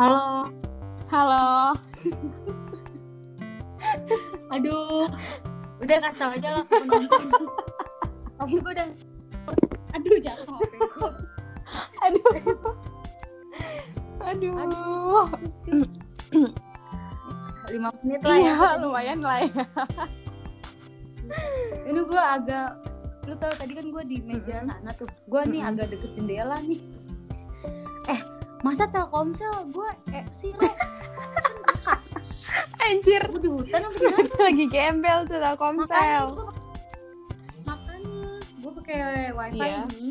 Halo. Halo. Aduh. Udah kasih tau aja lah penonton. Tapi gue udah Aduh jatuh HP gue. Aduh. Aduh. Lima menit lah ya. Iya, lumayan lah ya. Ini gue agak lu tau tadi kan gue di meja sana tuh gue nih agak deket jendela nih masa telkomsel gue eh sih Ro, Anjir. gue di hutan apa gimana Lagi gembel tuh Telkomsel. makanya gue pakai wifi Iya. ini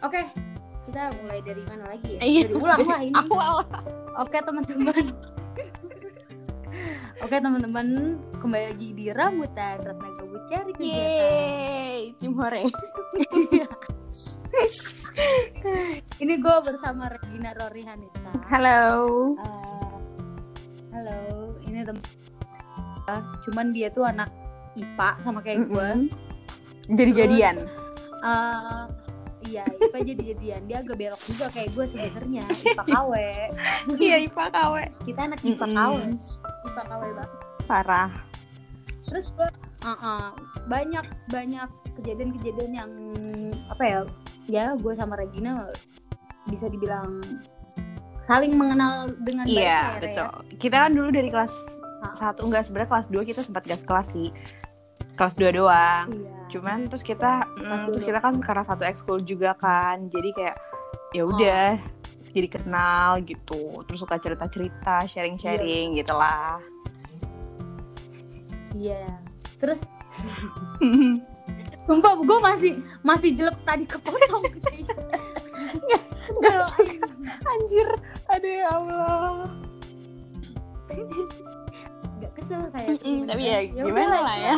oke kita mulai dari mana lagi ya Iya. dari ulang lah ini Awal. oke teman-teman oke teman-teman kembali lagi di rambutan Ratna kegiatan Yeay, tim hore. Ini gue bersama Regina Rory Hanisa Halo. Eh, halo ini teman cuman dia tuh anak IPA sama kayak gue Mm-mm. Jadi-jadian. Eh, iya IPA jadi jadian dia agak belok juga kayak gue sebenarnya IPA KW Iya, IPA KW. kita anak IPA Mm-mm. KW IPA KW banget Parah. terus gue banyak banyak kejadian-kejadian yang apa ya ya gue sama Regina bisa dibilang saling mengenal dengan baik Iya, ya, Re, ya. betul. Kita kan dulu dari kelas satu enggak sebenarnya kelas 2 kita sempat gas kelas sih. Kelas 2 doang. iya Cuman terus kita mm, terus kita kan karena satu ekskul juga kan. Jadi kayak ya udah jadi kenal gitu. Terus suka cerita-cerita, sharing-sharing gitu lah. iya terus sumpah gue masih masih jelek tadi kepotong Udah, Anjir, aduh ya Allah. nggak kesel saya Mm-mm, tapi ya udah gimana lah ya.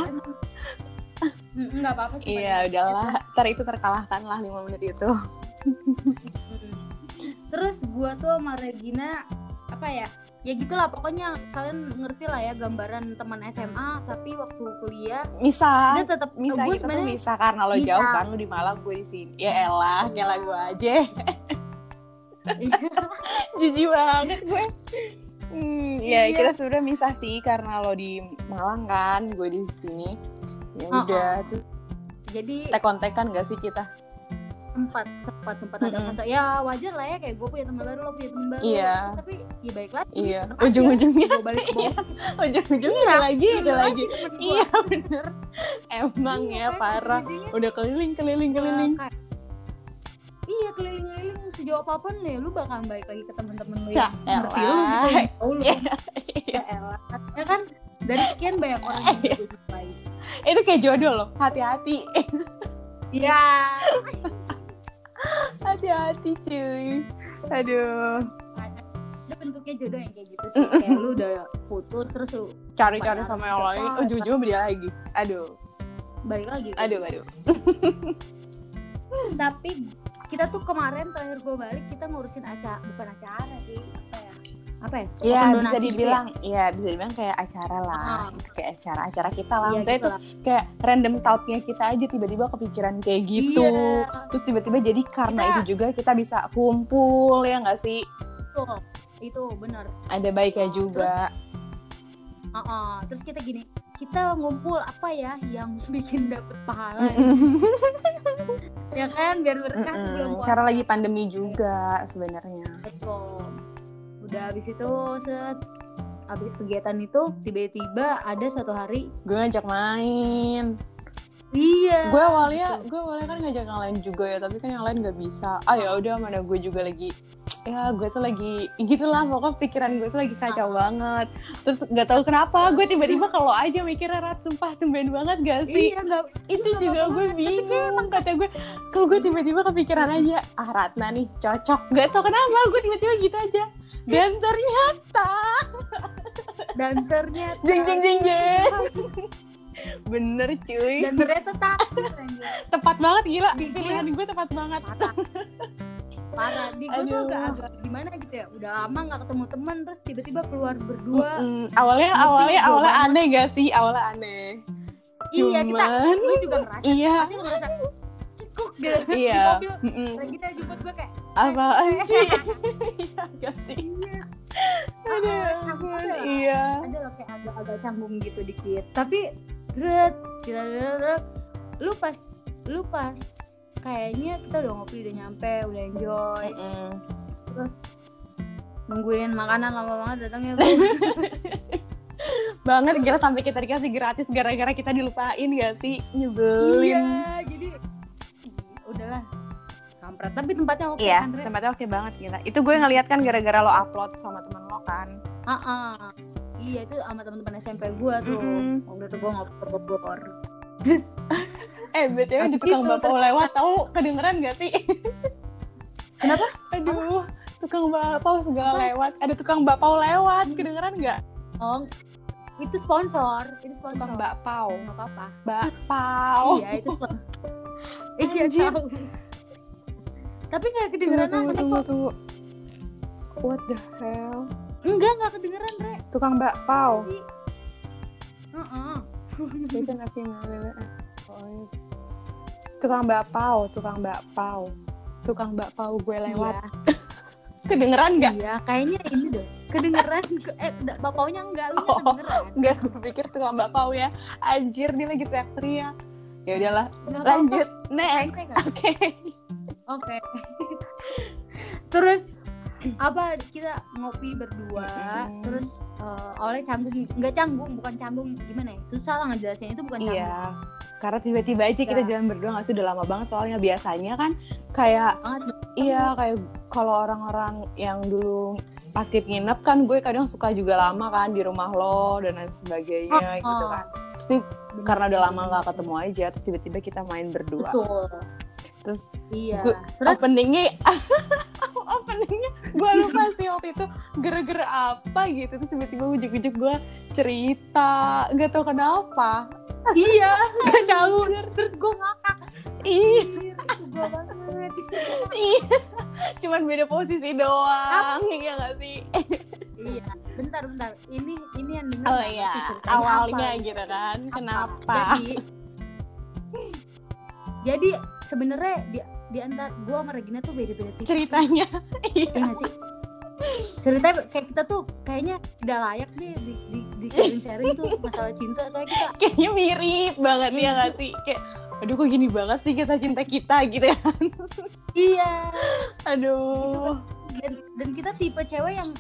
Mm, nggak apa-apa Iya, ya. udahlah. Ntar itu terkalahkan lah 5 menit itu. Mm. terus gua tuh sama Regina apa ya ya gitulah pokoknya kalian ngerti lah ya gambaran teman SMA tapi waktu kuliah Bisa. dia tetap Bisa gue kita tuh sebenarnya bisa karena lo bisa. jauh kan lo di Malang gue di sini. Ya elah, kayak lagu aja. Jijik banget gue. Hmm, ya Iya. kita sudah misah sih karena lo di Malang kan, gue di sini. Ya Oh, udah, terus jadi tek kontekan gak sih kita? Sempat sempat sempat ada Mm-mm. masa ya wajar lah ya kayak gue punya teman baru lo punya teman baru Iya. tapi ya baik lagi Iya, tetep aja. ujung-ujungnya, gue balik ke bawah ujung-ujungnya Iya, ada lagi, ada lagi. temen gua. Iya bener. Emang Iya ya kan, parah. ujung-ujungnya Udah keliling, keliling, keliling. kayak- iya keliling-keliling sejauh apa pun ya lu bakal balik lagi ke temen-temen lu yang ngerti lu gitu lu Iya. ya elah ya kan dari sekian banyak orang yang Iya. jumpai Itu kayak jodoh loh, hati-hati. ya Hati-hati cuy. Aduh. ada bentuknya jodoh yang kayak gitu sih kayak lu udah putus terus lu Cari-cari sama yang lain, depan. ujung-ujungnya beda lagi. Aduh. balik lagi Aduh, aduh. tapi kita tuh kemarin terakhir gue balik kita ngurusin acara bukan acara sih apa ya apa ya Iya bisa gitu dibilang, iya bisa dibilang kayak acara lah, Ah. kayak acara-acara kita lah. ya? Maksudnya gitu itu lah. kayak random thoughtnya kita aja tiba-tiba kepikiran kayak gitu. Iya. Terus tiba-tiba jadi karena Kita- itu juga kita bisa kumpul ya nggak sih? Betul. itu bener Ada baiknya Oh, juga. Heeh, terus kita gini kita ngumpul apa ya yang bikin dapet pahala Mm-mm. ya kan biar berkah sebelum puasa Karena lagi pandemi juga sebenarnya. Betul. Udah habis itu set. Habis kegiatan itu tiba-tiba ada satu hari Gue ngajak main. iya. Gue awalnya betul. gue awalnya kan ngajak yang lain juga ya tapi kan yang lain nggak bisa. Ah ya udah mana gue juga lagi ya gue tuh lagi gitulah pokoknya pikiran gue tuh lagi kacau banget. Terus nggak tahu kenapa gue tiba-tiba kalau aja mikirnya rat sumpah tumben banget gak sih? Iya nggak itu nggak juga gue bingung kata gue. Kok gue tiba-tiba kepikiran aja ah Ratna nih cocok. Gak tau kenapa gue tiba-tiba gitu aja dan ternyata. Dan ternyata. Jeng jeng jeng jeng. Bener cuy. Dan ternyata anjir. tepat banget gila. Di gue- pilihan gue tepat banget. Parah. Parah. Di gue tuh Aduh. agak-agak gimana gitu ya. Udah lama nggak ketemu temen terus tiba-tiba keluar berdua. Mm-mm. awalnya Ngerti, awalnya awalnya banget. aneh gak sih? Awalnya aneh. Iya kita Cuman, lu juga ngerasa. iya. Pasti lu ngerasa kuk gitu di Iya. mobil? Mm-mm. Regina jemput gue kayak Apaan sih? Iya gak sih? iya ada iya. ada loh kayak agak-agak canggung gitu dikit tapi terus kita terus lu pas lu pas kayaknya kita udah ngopi udah nyampe udah enjoy Mm-mm. nungguin makanan lama banget datangnya Banget gila sampai kita dikasih gratis gara-gara kita dilupain gak sih? Nyebelin. iya jadi udahlah kampret tapi tempatnya oke Iya, kan Re? tempatnya oke banget gila. Itu gue ngeliat kan gara-gara lo upload sama temen lo kan. Ah, ah. iya itu sama teman-teman SMP gue tuh Mm-mm. waktu itu gue ngobrol ngobrol terus Eh, BTW di tukang bakpao lewat tahu kedengeran gak sih? Kenapa? Aduh, tukang bakpao segala lewat. Ada tukang bakpao lewat, kedengeran gak? oh itu sponsor itu sponsor Tukang bakpao. nggak apa-apa Bakpao. iya itu sponsor iya tahu tapi nggak Tunggu, kedengeran tunggu, tunggu, kok tunggu. What the hell? enggak nggak kedengeran re Tukang bakpao. Heeh. Listen, a female. Oh, Tukang bakpao, tukang bakpao. Tukang bakpao gue lewat. Iya, Kedengeran gak? iya, kayaknya ini deh. Kedengeran, eh, enggak, bapaunya enggak, lu Oh. kedengeran. Enggak, gue pikir tukang bakpao ya. Anjir, dia lagi teriak-teriak. Ya udahlah, Nggak lanjut. Next. Oke, kan? Oke. Oke. Terus apa kita ngopi berdua, Mm-mm. terus eh, oleh canggung, nggak canggung, bukan canggung, gimana ya? Susah lah ngejelasin itu bukan canggung. Iya. Karena tiba-tiba aja kita Iya. jalan berdua nggak sih udah lama banget soalnya biasanya kan kayak Banget. iya kayak kalau orang-orang yang dulu pas skip nginep kan gue kadang suka juga lama kan di rumah lo dan lain sebagainya Oh, gitu oh. kan. Terus nih, karena udah lama nggak ketemu aja terus tiba-tiba kita main berdua. Betul. Terus Iya. Gue- Terus openingnya openingnya gue lupa sih waktu itu gara-gara apa gitu terus tiba-tiba ujuk-ujuk gue cerita nggak tahu kenapa iya, nggak tahu. Terus gue ngakak. banget. ih cuman beda posisi doang iya gak sih Iya, bentar bentar. Ini ini yang denger oh iya awalnya apa. gitu kan Apa? kenapa Jadi Jadi sebenarnya di di antar gua sama Regina tuh beda-beda tipis. ceritanya Iya iya nggak sih? Ceritanya kayak kita tuh kayaknya udah layak deh di di, di sharing sharing tuh masalah cinta soalnya kita kayaknya mirip banget ya Iya. gak sih kayak aduh kok gini banget sih kisah cinta kita gitu ya iya aduh dan, dan kita tipe cewek yang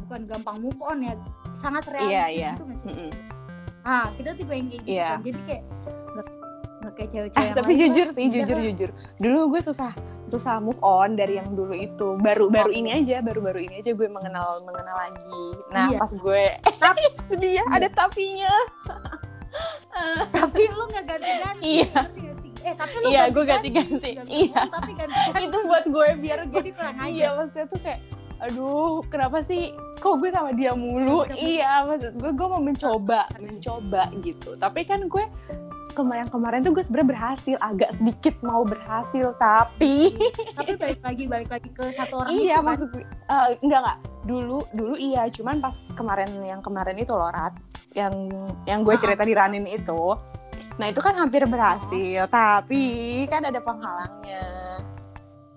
bukan gampang move on ya sangat realistis Iya, iya. gitu nggak sih? Mm-mm. Ah kita tipe yang kayak gitu Iya. kan. jadi kayak nggak kayak cewek-cewek Ah, tapi lain jujur sih, jujur jujur. Dulu gue susah susah move on dari yang dulu itu. Baru baru ini aja, baru baru ini aja gue mengenal mengenal lagi. Nah, Iya. pas gue dia ada tapinya. tapi lu nggak ganti-ganti Iya. eh tapi lu Iya, gue ganti-ganti. Iya. tapi ganti-ganti itu buat gue biar gue jadi kurang aja Iya, maksudnya tuh kayak aduh, kenapa sih kok gue sama dia mulu? Iya, Iya, maksud gue gue mau mencoba, mencoba gitu. Tapi kan gue kemarin kemarin tuh gue sebenarnya berhasil agak sedikit mau berhasil tapi tapi balik lagi balik lagi ke satu orang iya itu kan? maksud gue eh, enggak enggak. Dulu dulu iya cuman pas kemarin yang kemarin itu loh Rat yang yang gue Ah. cerita di Ranin itu. Nah itu kan hampir berhasil tapi kan ada penghalangnya.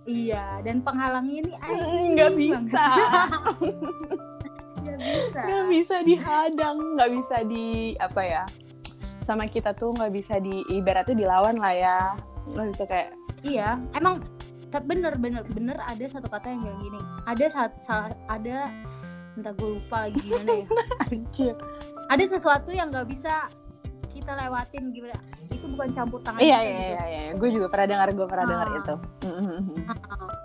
Iya dan penghalangnya ini anjing nggak bisa. nggak bisa. Nggak bisa dihadang nggak bisa di apa ya sama kita tuh nggak bisa di ibaratnya dilawan lah ya nggak bisa kayak iya emang bener bener bener ada satu kata yang bilang gini ada saat salah ada entah gue lupa lagi gimana ya ada sesuatu yang nggak bisa kita lewatin gimana itu bukan campur tangan iya iya gitu. iya iya gue juga pernah dengar gue pernah Ah. dengar itu Mhm. Ah,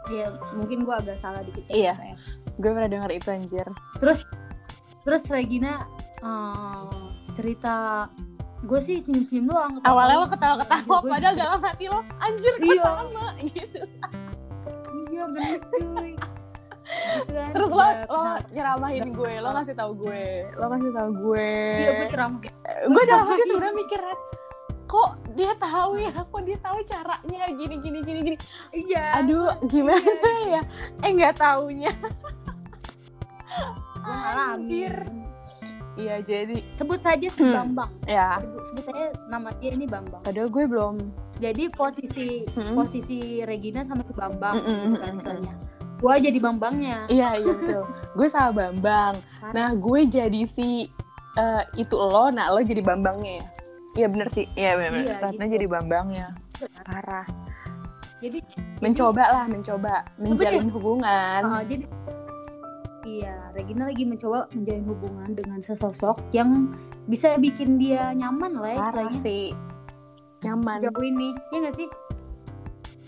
Iya, mungkin gue agak salah dikit. Iya. katanya. gue pernah dengar itu anjir Terus, terus Regina eh, cerita, gue sih senyum-senyum doang. ketawa. awalnya lo ketawa-ketawa Gue- padahal dalam hati lo anjir kok Iya. sama gitu Iya, gemes cuy. Gitu kan, terus lo lo nyeramahin gue lo ngasih tahu gue lo ngasih tahu gue Iya, gue ceram. gue dalam hati sebenarnya mikir kok dia tahu ya kok dia tahu caranya gini gini gini gini Iya. aduh gimana ya eh nggak taunya gue ngalamin. Iya jadi Sebut saja si Hmm. Bambang. ya Sebut, saja nama dia ini Bambang. padahal gue belum jadi posisi Mm-mm. posisi Regina sama si Bambang Mm-mm, gitu kan mm-mm, istilahnya gua jadi Bambangnya Iya iya betul. gue sama Bambang. Nah gue jadi si eh, itu lo, nah lo jadi Bambangnya ya. Iya bener sih. Iya bener. Iya, Ratna gitu. jadi Bambangnya. Parah. jadi Mencoba lah, mencoba menjalin hubungan. uh, jadi iya Regina lagi mencoba menjalin hubungan dengan sesosok yang bisa bikin dia nyaman lah ya istilahnya sih. Nyaman. jauh ini ya nggak sih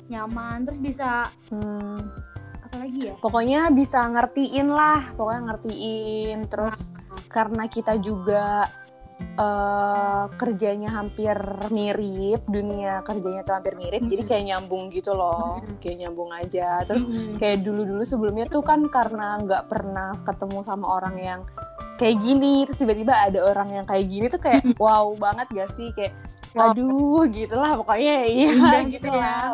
nyaman terus bisa Hmm. apa lagi ya Pokoknya bisa ngertiin lah, pokoknya ngertiin. Terus karena kita juga eh kerjanya hampir mirip, dunia kerjanya tuh hampir mirip, jadi Mm-mm. kayak nyambung gitu loh, Mm-mm. kayak nyambung aja. Terus Mm-mm. kayak dulu-dulu sebelumnya tuh kan karena nggak pernah ketemu sama orang yang kayak gini, terus tiba-tiba ada orang yang kayak gini tuh kayak wow banget gak sih kayak aduh gitulah pokoknya iya Indah gitu gitu ya.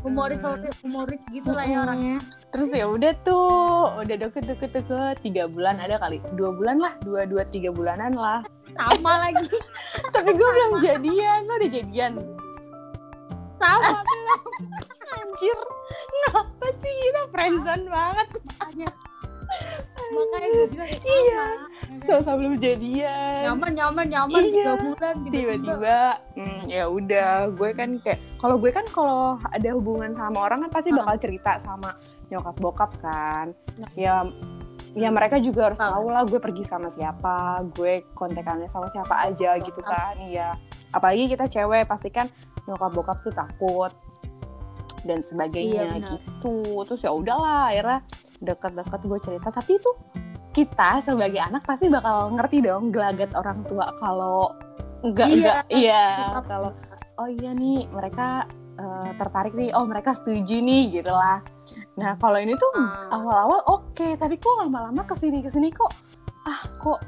humoris humoris gitu lah ya orangnya Terus ya udah tuh, udah deket deket deket tiga bulan ada kali, dua bulan lah, dua dua tiga bulanan lah. Sama lagi. Tapi gue belum jadian, lo udah jadian. sama. Anjir, ngapa sih kita friendzone banget? makanya. Makanya gue bilang ya, sama, Iya. Sama-sama belum jadian. nyaman nyaman nyaman. Iya. tiga bulan tiba-tiba. Hmm, ya udah. Gue kan kayak kalau gue kan kalau ada hubungan sama orang kan pasti Ah. bakal cerita sama nyokap bokap kan ya ya mereka juga harus Ah. tahu lah gue pergi sama siapa gue kontekannya sama siapa aja gitu kan iya apalagi kita cewek pasti kan nyokap bokap tuh takut dan Iya, sebagainya benar. gitu terus ya udahlah akhirnya deket-deket gue cerita tapi itu kita sebagai anak pasti bakal ngerti dong gelagat orang tua kalau enggak Iya. enggak iya Tetap. kalau oh iya nih mereka eh, tertarik nih oh mereka setuju nih gitu lah. Nah kalau ini tuh Ah. awal-awal oke tapi kok lama-lama ke sini ke sini kok ah kok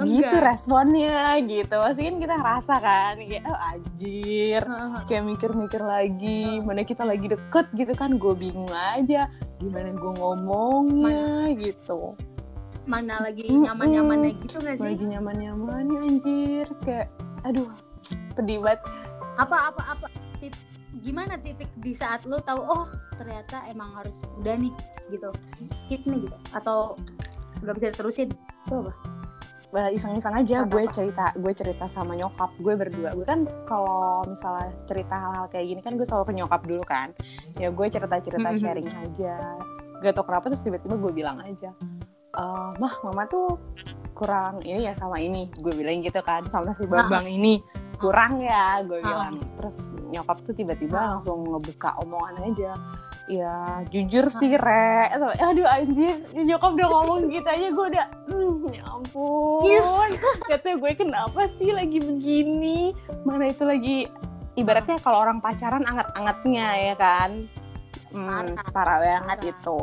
Enggak. gitu responnya gitu. Pasti kan kita ngerasa kan kayak oh anjir kayak mikir-mikir lagi mana kita lagi deket gitu kan. Gue bingung aja gimana gue ngomongnya gitu. Mana lagi Mm-mm. nyaman nyamannya gitu gak sih? Lagi nyaman-nyamannya anjir kayak aduh pedih banget. Apa apa apa gimana titik di saat lu tahu oh ternyata emang harus udah nih gitu. Skip nih gitu. Atau nggak bisa terusin. Itu apa? Iseng-iseng aja. Gue cerita gue cerita sama nyokap gue berdua. Gue kan kalau misalnya cerita hal-hal kayak gini kan gue selalu ke nyokap dulu kan. Ya gue cerita-cerita Mhm. sharing aja. Gak tau kenapa terus tiba-tiba gue bilang aja "Eh, mah mama tuh kurang ini ya sama ini. Gue bilang gitu kan sama si babang ini kurang ya gue Ah. bilang terus nyokap tuh tiba-tiba Ah. langsung ngebuka omongan aja ya jujur sih re aduh anjir nyokap udah ngomong gitu aja gue udah "Hmm, ya ampun Yes. katanya gue kenapa sih lagi begini mana itu lagi ibaratnya kalau orang pacaran anget-angetnya ya kan hmm, Parah. parah banget Parah. itu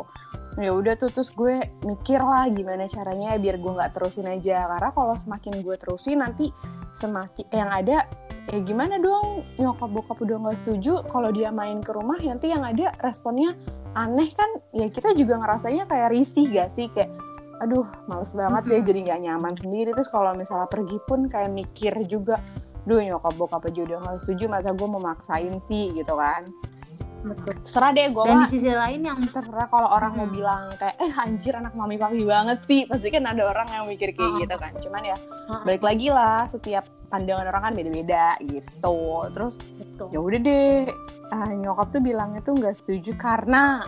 ya udah tuh terus gue mikir lah gimana caranya biar gue nggak terusin aja karena kalau semakin gue terusin nanti semakin yang ada ya gimana dong? Nyokap bokap udah nggak setuju kalau dia main ke rumah nanti yang ada responnya aneh kan? Ya kita juga ngerasanya kayak risih gak sih? Kayak aduh males banget ya Mm-mm. jadi nggak nyaman sendiri. Terus kalau misalnya pergi pun kayak mikir juga duh nyokap bokap aja udah nggak setuju masa gue mau maksain sih? Gitu kan betul terserah deh gue dan di sisi lain yang terserah kalau orang mau Mm-mm. bilang kayak eh anjir anak mami papi banget sih pasti kan ada orang yang mikir kayak Mm-mm. gitu kan cuman ya Heeh. balik lagi lah setiap pandangan orang kan beda-beda gitu terus ya udah deh ah, nyokap tuh bilangnya tuh nggak setuju karena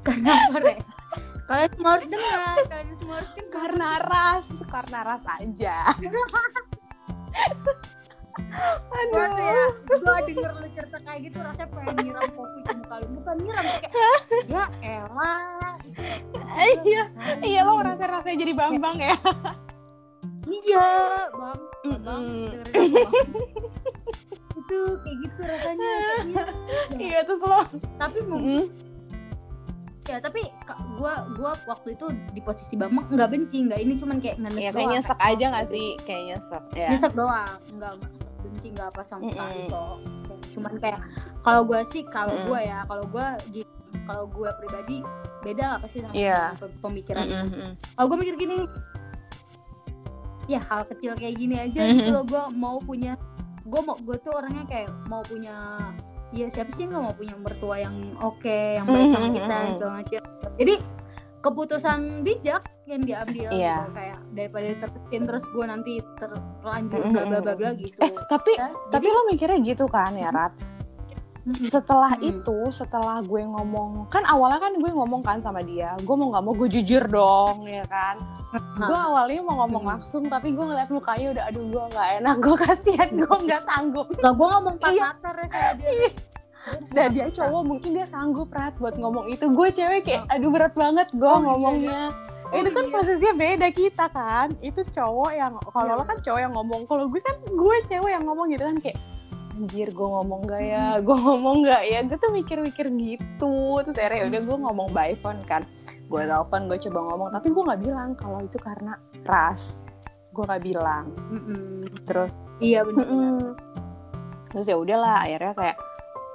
kenapa Re? kalian semua harus dengar kalian semua harus dengar karena ras karena ras aja Gua tuh ya, aduh gua denger lu cerita kayak gitu rasanya pengen nyiram kopi ke muka lu. Bukan nyiram kayak ya elah iya iya lo ngerasa rasanya jadi bambang ya? Iya bang bang itu kayak gitu rasanya iya. iya terus lo? Tapi mungkin ya tapi ka- gua waktu itu di posisi bambang nggak benci nggak ini cuman kayak ngenes ya doang kayak nyesek kayak, aja nggak sih kayak nyesek ya nyesek doang nggak benci nggak apa sama sekali Mm-mm. kok Kayak cuman kayak kalau gua sih kalau Mm-mm. gua ya kalau gua gitu kalau gua pribadi beda apa sih sama Iya. pem- pemikirannya Mm-mm. kalau gue mikir gini ya hal kecil kayak gini aja Mhm. gitu loh gue mau punya gue mau gue tuh orangnya kayak mau punya ya siapa sih nggak mau punya mertua yang oke yang baik sama kita dan segala macam jadi keputusan bijak yang diambil Iya. gitu kayak daripada tertekan terus gue nanti terlanjur Mm-mm. bla bla bla bla gitu eh tapi Ya, tapi jadi- lo mikirnya gitu kan ya Rat Mm-mm. Setelah Mm-mm. itu setelah gue ngomong kan awalnya kan gue ngomong kan sama dia gue mau nggak mau gue jujur dong ya kan? Gue awalnya mau ngomong Mm. langsung tapi gue ngeliat mukanya udah aduh gue nggak enak gue kasihan gue nggak sanggup. Lah gue ngomong pas Iya. mater ya sama dia. Dan dia cowok mungkin dia sanggup Rat buat ngomong itu. Gue cewek kayak aduh berat banget gue Oh, iya, ngomongnya. Oh, itu kan iya. posisinya beda kita kan. Itu cowok yang kalau Iya. lo kan cowok yang ngomong kalau gue kan gue cewek yang ngomong gitu kan kayak anjir gue ngomong gak ya? Gue ngomong gak ya? Gue tuh mikir-mikir gitu. Terus akhirnya udah gue ngomong by phone kan. Gue telepon gue coba ngomong. Tapi gue nggak bilang kalau itu karena ras. Gue nggak bilang. Mm-mm. terus iya benar terus ya udahlah akhirnya kayak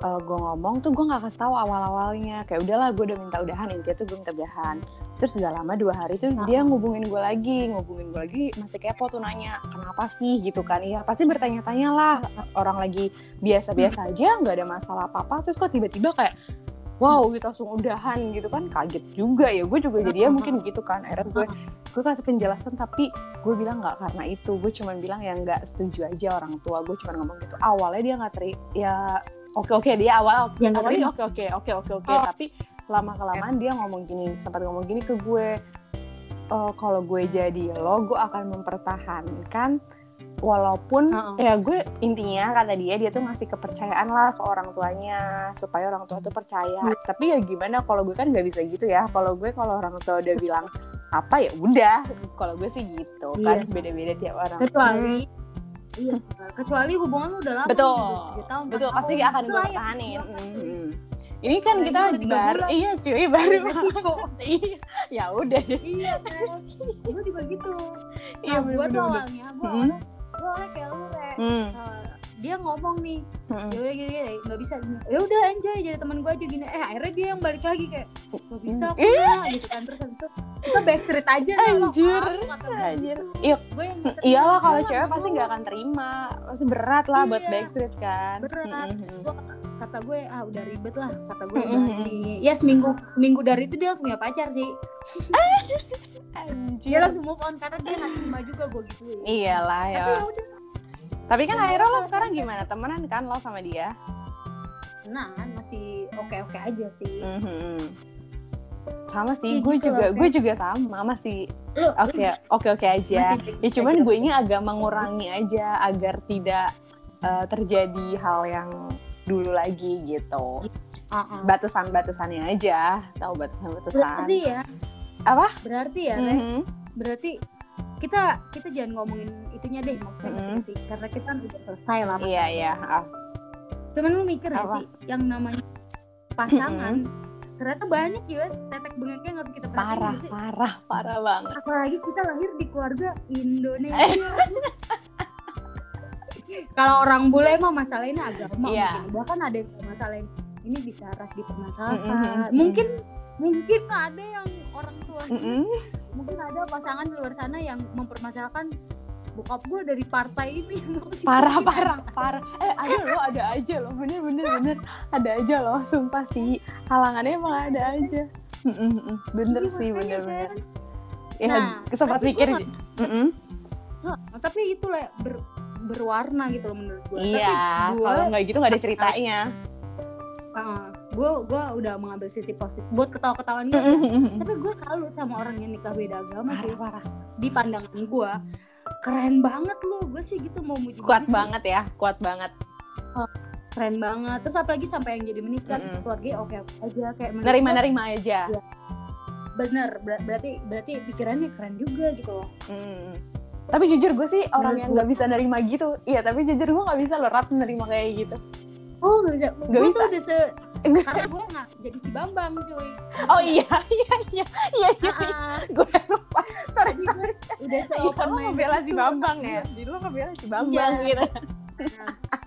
gue ngomong tuh gue nggak kasih tahu awal-awalnya. Kayak udahlah gue udah minta udahan. Intinya tuh gue minta udahan terus gak lama dua hari tuh Ah. dia ngubungin gue lagi ngubungin gue lagi masih kepo tuh nanya kenapa sih? Gitu kan. Iya pasti bertanya-tanya lah orang lagi biasa-biasa aja nggak ada masalah apa-apa. Terus kok tiba-tiba kayak wow gitu langsung udahan gitu kan. Kaget juga ya gue juga jadinya Ah. mungkin gitu kan. Akhirnya gue gue kasih penjelasan tapi gue bilang nggak karena itu. Gue cuman bilang yang nggak setuju aja orang tua. Gue cuman ngomong gitu. Awalnya dia nggak teri ya oke oke dia awal Yang awalnya oke oke oke oke oke Oh. tapi lama kelamaan dia ngomong gini sempat ngomong gini ke gue "Eh, kalau gue jadi lo gue akan mempertahankan walaupun Heeh. ya gue intinya kata dia dia tuh ngasih kepercayaan lah ke orang tuanya supaya orang tua tuh percaya Hmm. tapi ya gimana kalau gue kan nggak bisa gitu ya kalau gue kalau orang tua udah bilang apa ya udah kalau gue sih gitu kan Iya. beda-beda tiap orang kecuali iya kecuali hubungan lu udah lama betul tiga tahun, betul pasti akan gue pertahanin diperjuangkan. Mm-mm. Ini kan kita baru iya cuy baru iya ya udah. Iya kan gue juga gitu. Iya nah gue tuh awalnya gue awalnya gue awalnya kayak lu kayak Hmm, eh, dia ngomong nih hmm. ya udah gini, gini nggak bisa. Ya udah enjoy jadi teman gue aja gini. Eh akhirnya dia yang balik lagi kayak nggak bisa Hmm. kok ya gitu kan. Terus habis itu kita backstreet aja Anjir, anjir. gitu. Iya. iyalah kalau cewek pasti nggak akan terima. Pasti berat lah buat Iya. backstreet kan. Berat. Mm-mm. Kata gue ah udah ribet lah kata gue udah ini. Ya seminggu seminggu dari itu dia langsung punya pacar sih. Anjir. dia langsung move on karena dia nggak terima juga gue gitu. Iyalah ya. tapi ya tapi kan Ya, akhirnya lo sekarang gimana? Temenan kan lo sama dia? Nah masih oke oke aja sih. Mhm. sama sih Iya gue gitu juga gue juga sama masih oke oke oke aja. masih ya cuman gue nya agak mengurangi aja agar tidak eh, terjadi hal yang dulu lagi gitu Uh-uh. batasan-batasannya aja tahu batasan-batasan berarti ya Apa? berarti ya Mhm. berarti kita kita jangan ngomongin itunya deh maksudnya Mm-mm. ngerti sih karena kita udah selesai lah iya masalah iya selesai. ah. cuman lu mikir gak sih yang namanya pasangan ternyata banyak ya tetek bengeknya yang harus kita parah sih? parah parah banget apalagi kita lahir di keluarga Indonesia kalau orang bule mah masalahnya agama Iya. mungkin. Bahkan ada yang masalahin ini bisa ras dipermasalahkan. Mm-mm. mungkin mungkin ada yang orang tua Mm-mm. mungkin ada pasangan di luar sana yang mempermasalahkan bokap gue dari partai ini. Parah parah parah. Eh ada lo ada aja lo bener bener bener. Ada aja lo sumpah sih. Halangannya emang ada aja. mm. bener Iya, sih bener bener. kan. ya Nah, sempat mikir gua Mm-mm. Nah, tapi itu lah ber- berwarna gitu loh menurut gue iya kalau nggak gitu nggak ada ceritanya. Gue gue udah mengambil sisi positif buat ketawa-ketawaan gue tapi gue salut sama orang yang nikah beda agama parah parah. Di pandangan gue keren banget lu gue sih gitu mau muji kuat banget ya kuat banget. Keren banget. Terus apalagi sampai yang jadi menikah Mm-mm. keluarga oke oke aja kayak nerima nerima aja. Iya. bener ber- berarti berarti pikirannya keren juga gitu loh. Mm. Tapi jujur gue sih orang yang nggak bisa nerima gitu iya tapi jujur gue nggak bisa lo rat nerima kayak gitu oh gak bisa Nggak gue bisa. tuh udah se karena gue nggak jadi si bambang cuy oh iya iya iya iya iya Ah, gue lupa sorry jadi sorry udah se Iya, open lo minded ngebela si. Bambang ya? Jadi lo ngebela si Bambang Iya. gitu.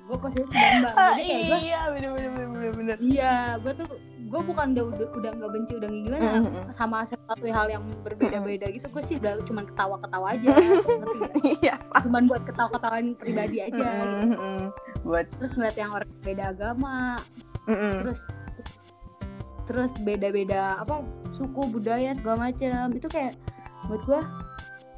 gue posisi si bambang Ah, jadi kayak gue iya, bener bener bener bener. iya gue tuh gue bukan udah udah udah nggak benci udah gimana Mm, mm, mm. sama sesuatu hal yang berbeda-beda gitu gue sih udah cuman ketawa-ketawa aja ngerti? Iya. cuman buat ketawa-ketawaan pribadi aja gitu. Mm, mm, mm. Buat terus ngeliat yang orang beda agama mm, mm. terus terus beda-beda apa suku budaya segala macam itu kayak buat gue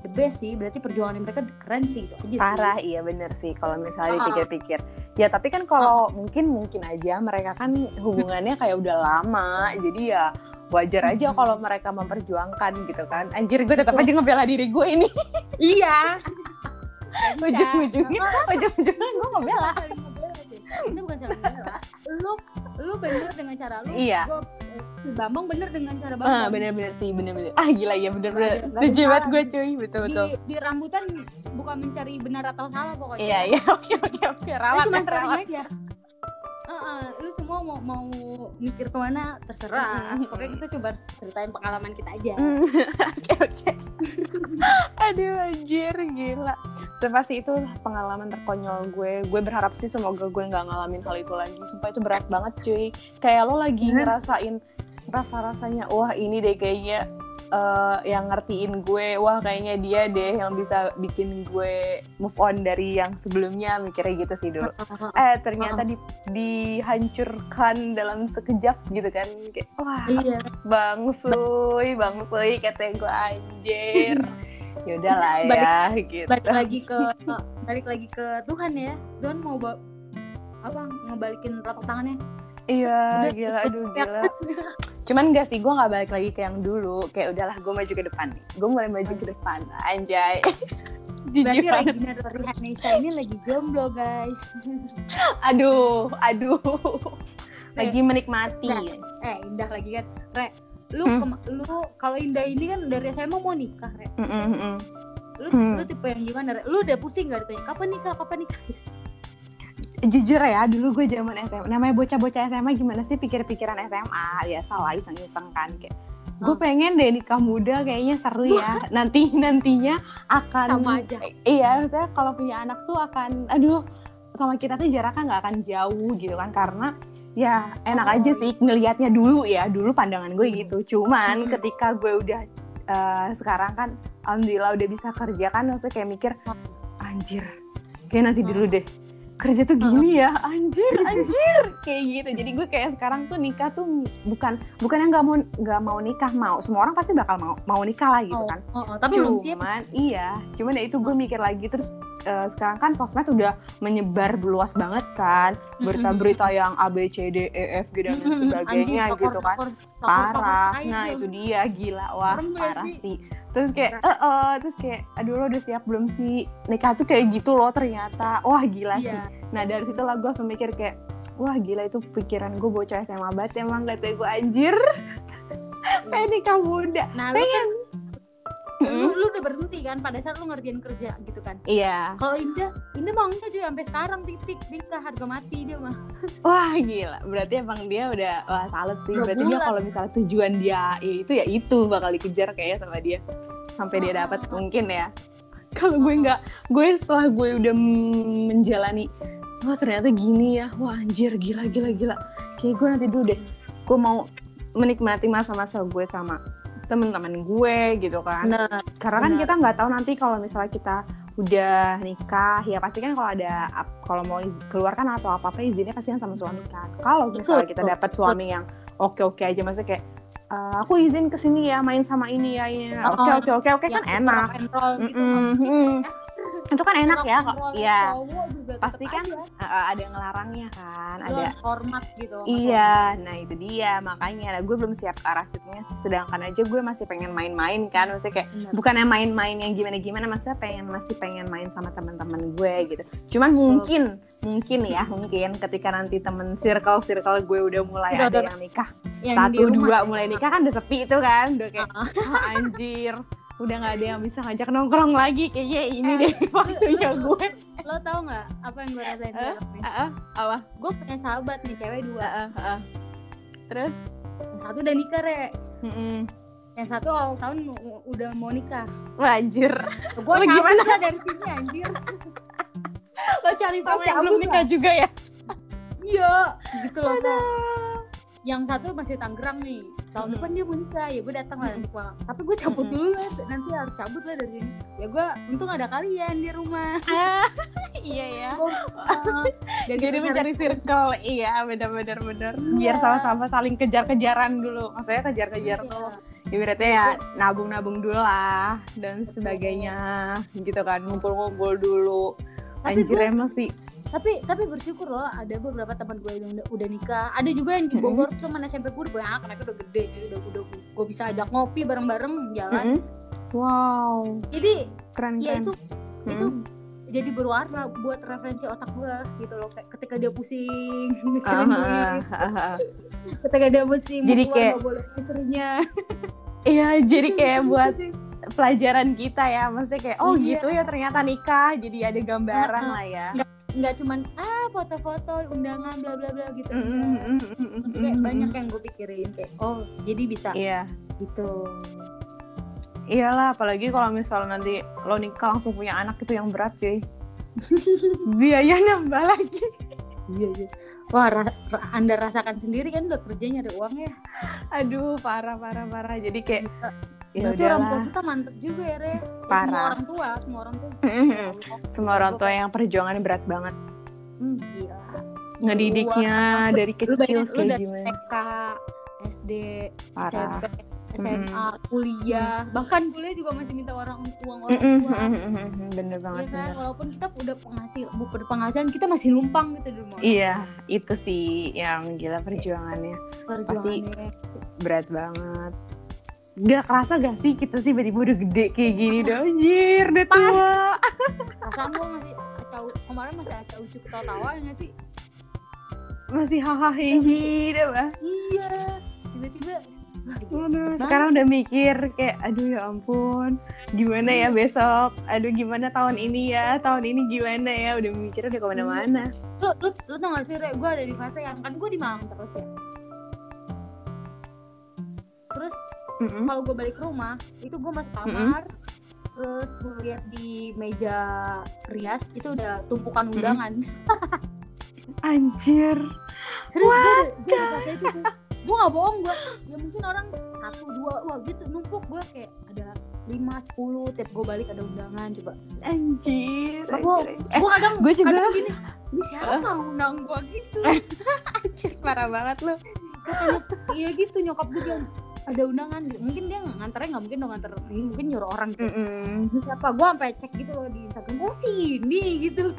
the best sih berarti perjuangan mereka keren sih itu aja sih. parah iya bener sih kalau misalnya Ah. dipikir-pikir. Ya tapi kan kalau mungkin mungkin aja mereka kan hubungannya kayak udah lama jadi ya wajar aja Mm-mm. kalau mereka memperjuangkan gitu kan. Anjir gue tetap aja ngebela diri gue ini. Iya. Ujung-ujungnya ujung-ujungnya gue ngebela. itu bukan saling ngebela. Lu lu bener dengan cara lu Iya. si Bambang bener dengan cara ah Bambang. bener-bener sih bener-bener. Ah gila ya bener-bener. Setuju banget gue cuy. Betul di, betul. di rambutan bukan mencari benar atau salah pokoknya. Iya iya oke oke oke. Rawat cuma ya rawat aja Heeh, lu semua mau mau mikir ke mana terserah Mm-mm. pokoknya kita coba ceritain pengalaman kita aja Hmm, Oke oke. Aduh anjir gila. Dan pasti itu pengalaman terkonyol gue. Gue berharap sih semoga gue nggak ngalamin hal itu lagi. Sumpah itu berat banget cuy. Kayak lo lagi ngerasain rasa-rasanya wah ini deh kayaknya eh, yang ngertiin gue. Wah kayaknya dia deh yang bisa bikin gue move on dari yang sebelumnya. Mikirnya gitu sih dulu eh ternyata di, dihancurkan dalam sekejap gitu kan. Kayak wah iya. Bang Suy, Bang Suy kata gue anjir. Yaudah lah ya gitu. balik lagi ke balik lagi ke Tuhan ya. Tuhan mau apa ngebalikin telapak tangannya Iya, Udah, gila, aduh gila. Cuman gak sih, gue gak balik lagi ke yang dulu. Kayak udahlah, gue maju ke depan nih. Gue mulai maju ke depan, anjay. berarti. Regina dari Hanesa ini lagi jomblo guys Aduh, aduh. Lagi menikmati. Nah. eh indah lagi kan Re lu Hmm. lu kalau Indah ini kan dari SMA mau nikah Re Mm, mm, mm. lu Hmm. lu tipe yang gimana Re? lu udah pusing gak ditanya kapan nikah kapan nikah gitu Jujur ya, dulu gue zaman SMA. Namanya bocah-bocah SMA gimana sih pikir-pikiran SMA? Biasa lah, iseng-iseng kan. Kayak, gue Oh. pengen deh nikah muda kayaknya seru ya. Nanti nantinya akan Sama aja. Iya, maksudnya kalau punya anak tuh akan aduh sama kita tuh jaraknya nggak akan jauh gitu kan karena ya enak Oh, aja sih ngelihatnya dulu ya dulu pandangan gue gitu cuman Hmm. ketika gue udah eh, sekarang kan alhamdulillah udah bisa kerja kan maksudnya kayak mikir Oh. anjir kayak nanti Hmm. dulu deh kerja tuh gini ya anjir anjir. Kayak gitu. Jadi gue kayak sekarang tuh nikah tuh bukan bukan yang nggak mau nggak mau nikah mau. Semua orang pasti bakal mau mau nikah lah gitu oh, kan. Oh, oh, tapi belum siap. Cuman iya. Cuman ya itu gue mikir lagi. Terus eh, sekarang kan sosmed udah menyebar luas banget kan. Berita-berita yang A B C D E F G dan lain Mm-mm, sebagainya anjing, gitu kan. tokor- tokor- parah nah itu. dia. Gila. Wah parah sih? Sih terus kayak eh eh, terus kayak aduh lo udah siap belum sih? Nikah tuh kayak gitu loh ternyata. Wah gila sih. Iya nah dari situ lah gue langsung mikir kayak wah gila itu pikiran gue bocah SMA banget emang kata gue anjir. Pengen nikah muda. Nah lu kan lu, Mm-mm. lu udah berhenti kan pada saat lu ngerjain kerja gitu kan iya kalau Indah Indah mau enggak cuy sampai sekarang titik nikah harga mati dia mah Wah gila, berarti emang dia udah wah salut sih. Dua Berarti dia kalau misalnya tujuan dia ya itu ya itu bakal dikejar kayaknya sama dia sampai dia dapat Oh. mungkin ya. Kalau gue nggak, gue setelah gue udah menjalani, wah ternyata gini ya, wah anjir gila gila gila. Kayak gue nanti dulu deh, gue mau menikmati masa-masa gue sama temen-temen gue gitu kan bener karena kan Benar. kita nggak tahu nanti kalau misalnya kita udah nikah ya pasti kan kalau ada kalau mau iz- keluar kan atau apa apa izinnya pasti kan sama suami kan kalau misalnya kita dapat suami yang oke oke aja maksudnya kayak "Eh, aku izin ke sini ya main sama ini ya ini ya." oke oke oke oke kan enak and roll gitu kan. mm. Itu kan enak ya kok iya tetep pasti kan eh, ada yang ngelarangnya kan Lu ada hormat gitu Iya, nah itu dia makanya nah, gue belum siap ke arah situnya sedangkan aja gue masih pengen main-main kan maksudnya kayak. Bener. bukan yang main-main yang gimana-gimana maksudnya pengen masih pengen main sama teman-teman gue gitu cuman mungkin mungkin ya mungkin ketika nanti temen circle circle gue udah mulai Udah, ada udah. yang nikah Yang satu dua ya. mulai nikah kan udah sepi itu kan udah kayak "Ah, anjir udah nggak ada yang bisa ngajak nongkrong lagi kayaknya ini Eh, deh waktunya lu- gue. lo tau nggak apa yang gue rasain nih? Ah, ah, apa? Gue punya sahabat nih cewek dua. Ah, ah, ah. terus? Yang satu udah nikah re. Mm-mm. yang satu awal tahun udah mau nikah. Anjir. Gue gimana? lah dari sini anjir. Lo cari sama Lo yang belum nikah juga ya? Iya gitu loh yang satu masih Tangerang nih. Tahun Hmm. depan dia mau nikah ya gue datang lah pulang tapi gue cabut Hmm. dulu lah. Nanti harus cabut lah dari sini. Ya gue untung ada kalian di rumah. Iya ya. Uh, jadi mencari cari- circle. Iya benar-benar benar. Iya. biar sama-sama saling kejar-kejaran dulu. Maksudnya kejar-kejar Iya. tuh ibaratnya ya nabung-nabung dulu lah dan sebagainya. Gitu kan ngumpul-ngumpul dulu. Tapi anjir emang sih tapi tapi bersyukur loh ada beberapa teman gue yang udah, udah nikah. Ada juga yang di Bogor tuh teman SMP gue udah banyak mereka udah gede jadi udah udah gue bisa ajak ngopi bareng-bareng jalan. Mm-mm. wow. Jadi keren ya keren. itu itu jadi berwarna buat referensi otak gue gitu loh. Kayak ketika dia pusing mikirin duit, ketika dia pusing Jadi keluar kayak- boleh istrinya iya jadi kayak buat pelajaran kita ya. Maksudnya kayak oh Iya. gitu ya ternyata nikah. Jadi ada gambaran lah ya. Nggak cuman ah foto-foto undangan bla bla bla gitu Mm-mm, enggak. mm-mm, mm-mm, kayak banyak yang gue pikirin kayak oh jadi bisa iya gitu Iyalah, apalagi kalau misalnya nanti lo nikah langsung punya anak itu yang berat cuy. Biaya nambah lagi. iya iya wah ra- ra- anda rasakan sendiri kan udah kerja nyari uang ya Aduh, parah parah parah. Jadi kayak ya berarti orang tua kita mantep juga ya re Ya, Parah. semua orang tua semua orang tua Semua orang tua yang perjuangannya berat banget. hmm, gila Ngedidiknya Uang, dari lu kecil lu kayak dari gimana. TK SD Parah. SMP SMA kuliah bahkan kuliah juga masih minta orang uang orang tua mm-mm, Bener Iya banget, kan, bener. walaupun kita udah penghasil, bukan penghasilan kita masih numpang gitu di rumah. Iya, itu sih yang gila perjuangannya. Perjuangannya. Berat banget. Gak kerasa gak sih kita tiba-tiba udah gede kayak gini udah anjir, udah tua. Perasaan gua masih acau, kemarin masih acau ucu ketawa-tawa ya nggak sih? Masih hahaha hihi deh, Bah. Iya, tiba-tiba. Waduh, sekarang udah mikir kayak aduh ya ampun, gimana ya besok? Aduh gimana tahun ini ya? Tahun ini gimana ya? Udah mikir udah ke mana-mana. banget. Lu, lu, lu tau gak sih, Re, gue ada di fase yang kan gue di Malang terus ya. Terus Mm-mm. kalau gue balik ke rumah, itu gue masuk kamar, terus gue lihat di meja rias itu udah tumpukan undangan. Anjir. Serius gue udah gue udah fase itu tuh. Gue gak bohong gue. Ya mungkin orang satu dua wah gitu numpuk gue kayak ada lima sepuluh tiap gue balik ada undangan coba. Anjir. Gue. Eh, gue kadang gue juga. kadang gini ini siapa yang undang gue gitu. anjir parah banget. Katanya iya gitu nyokap gue bilang ada undangan. Mungkin dia nganternya nggak mungkin dong nganter mungkin nyuruh orang gitu. Ini Siapa gue sampai cek gitu loh di Instagram. Oh sih ini gitu.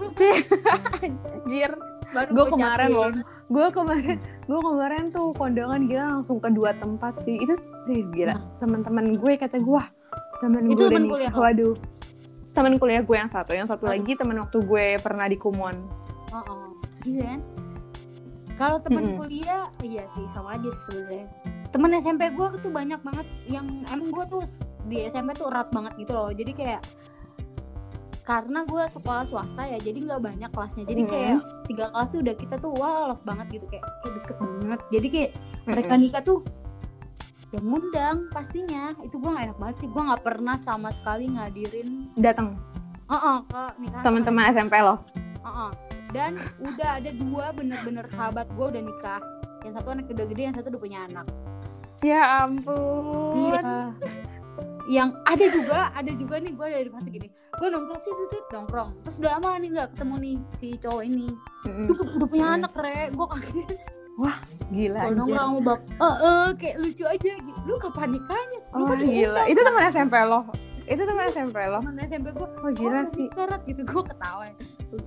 Anjir. Baru Gue kemarin loh. Gue kemarin, gue kemarin tuh kondangan gila langsung ke dua tempat sih. Itu sih gila. Teman-teman gue kata gue, Itu gue temen kuliah? Waduh. Temen kuliah gue yang satu, yang satu Hmm. lagi temen waktu gue pernah di Kumon. Oh, oh. Iya kan? Kalau teman Mm-mm. kuliah, iya sih sama aja sih sebenarnya. Temen SMP gue tuh banyak banget yang emang gue tuh di SMP tuh erat banget gitu loh. Jadi kayak karena gue sekolah swasta ya, jadi nggak banyak kelasnya. Jadi kayak tiga kelas tuh udah kita tuh wah love banget gitu kayak, kayak deket banget. Jadi kayak mereka nikah tuh yang ngundang pastinya itu gue gak enak banget sih gue nggak pernah sama sekali ngadirin Datang oh ke nikahan teman-teman SMP lo. Heeh. Dan udah ada dua bener-bener sahabat gue udah nikah. Yang satu anak udah gede, yang satu udah punya anak. Ya ampun. Iya. Yang ada juga, ada juga nih gue dari fase gini. Gue nongkrong sih, sih, nongkrong. Terus udah lama nih nggak ketemu nih si cowok ini. Dia udah punya anak re, gue kaget. Gila Gue nongkrong sama bap, eh, eh, kayak lucu aja. gitu. Lu kapan nikahnya? Lu Oh kan gila. Itu teman SMP lo. Itu teman SMP lo. teman SMP gue. Oh gila oh, sih. nikah, Rat, gitu gue ketawa.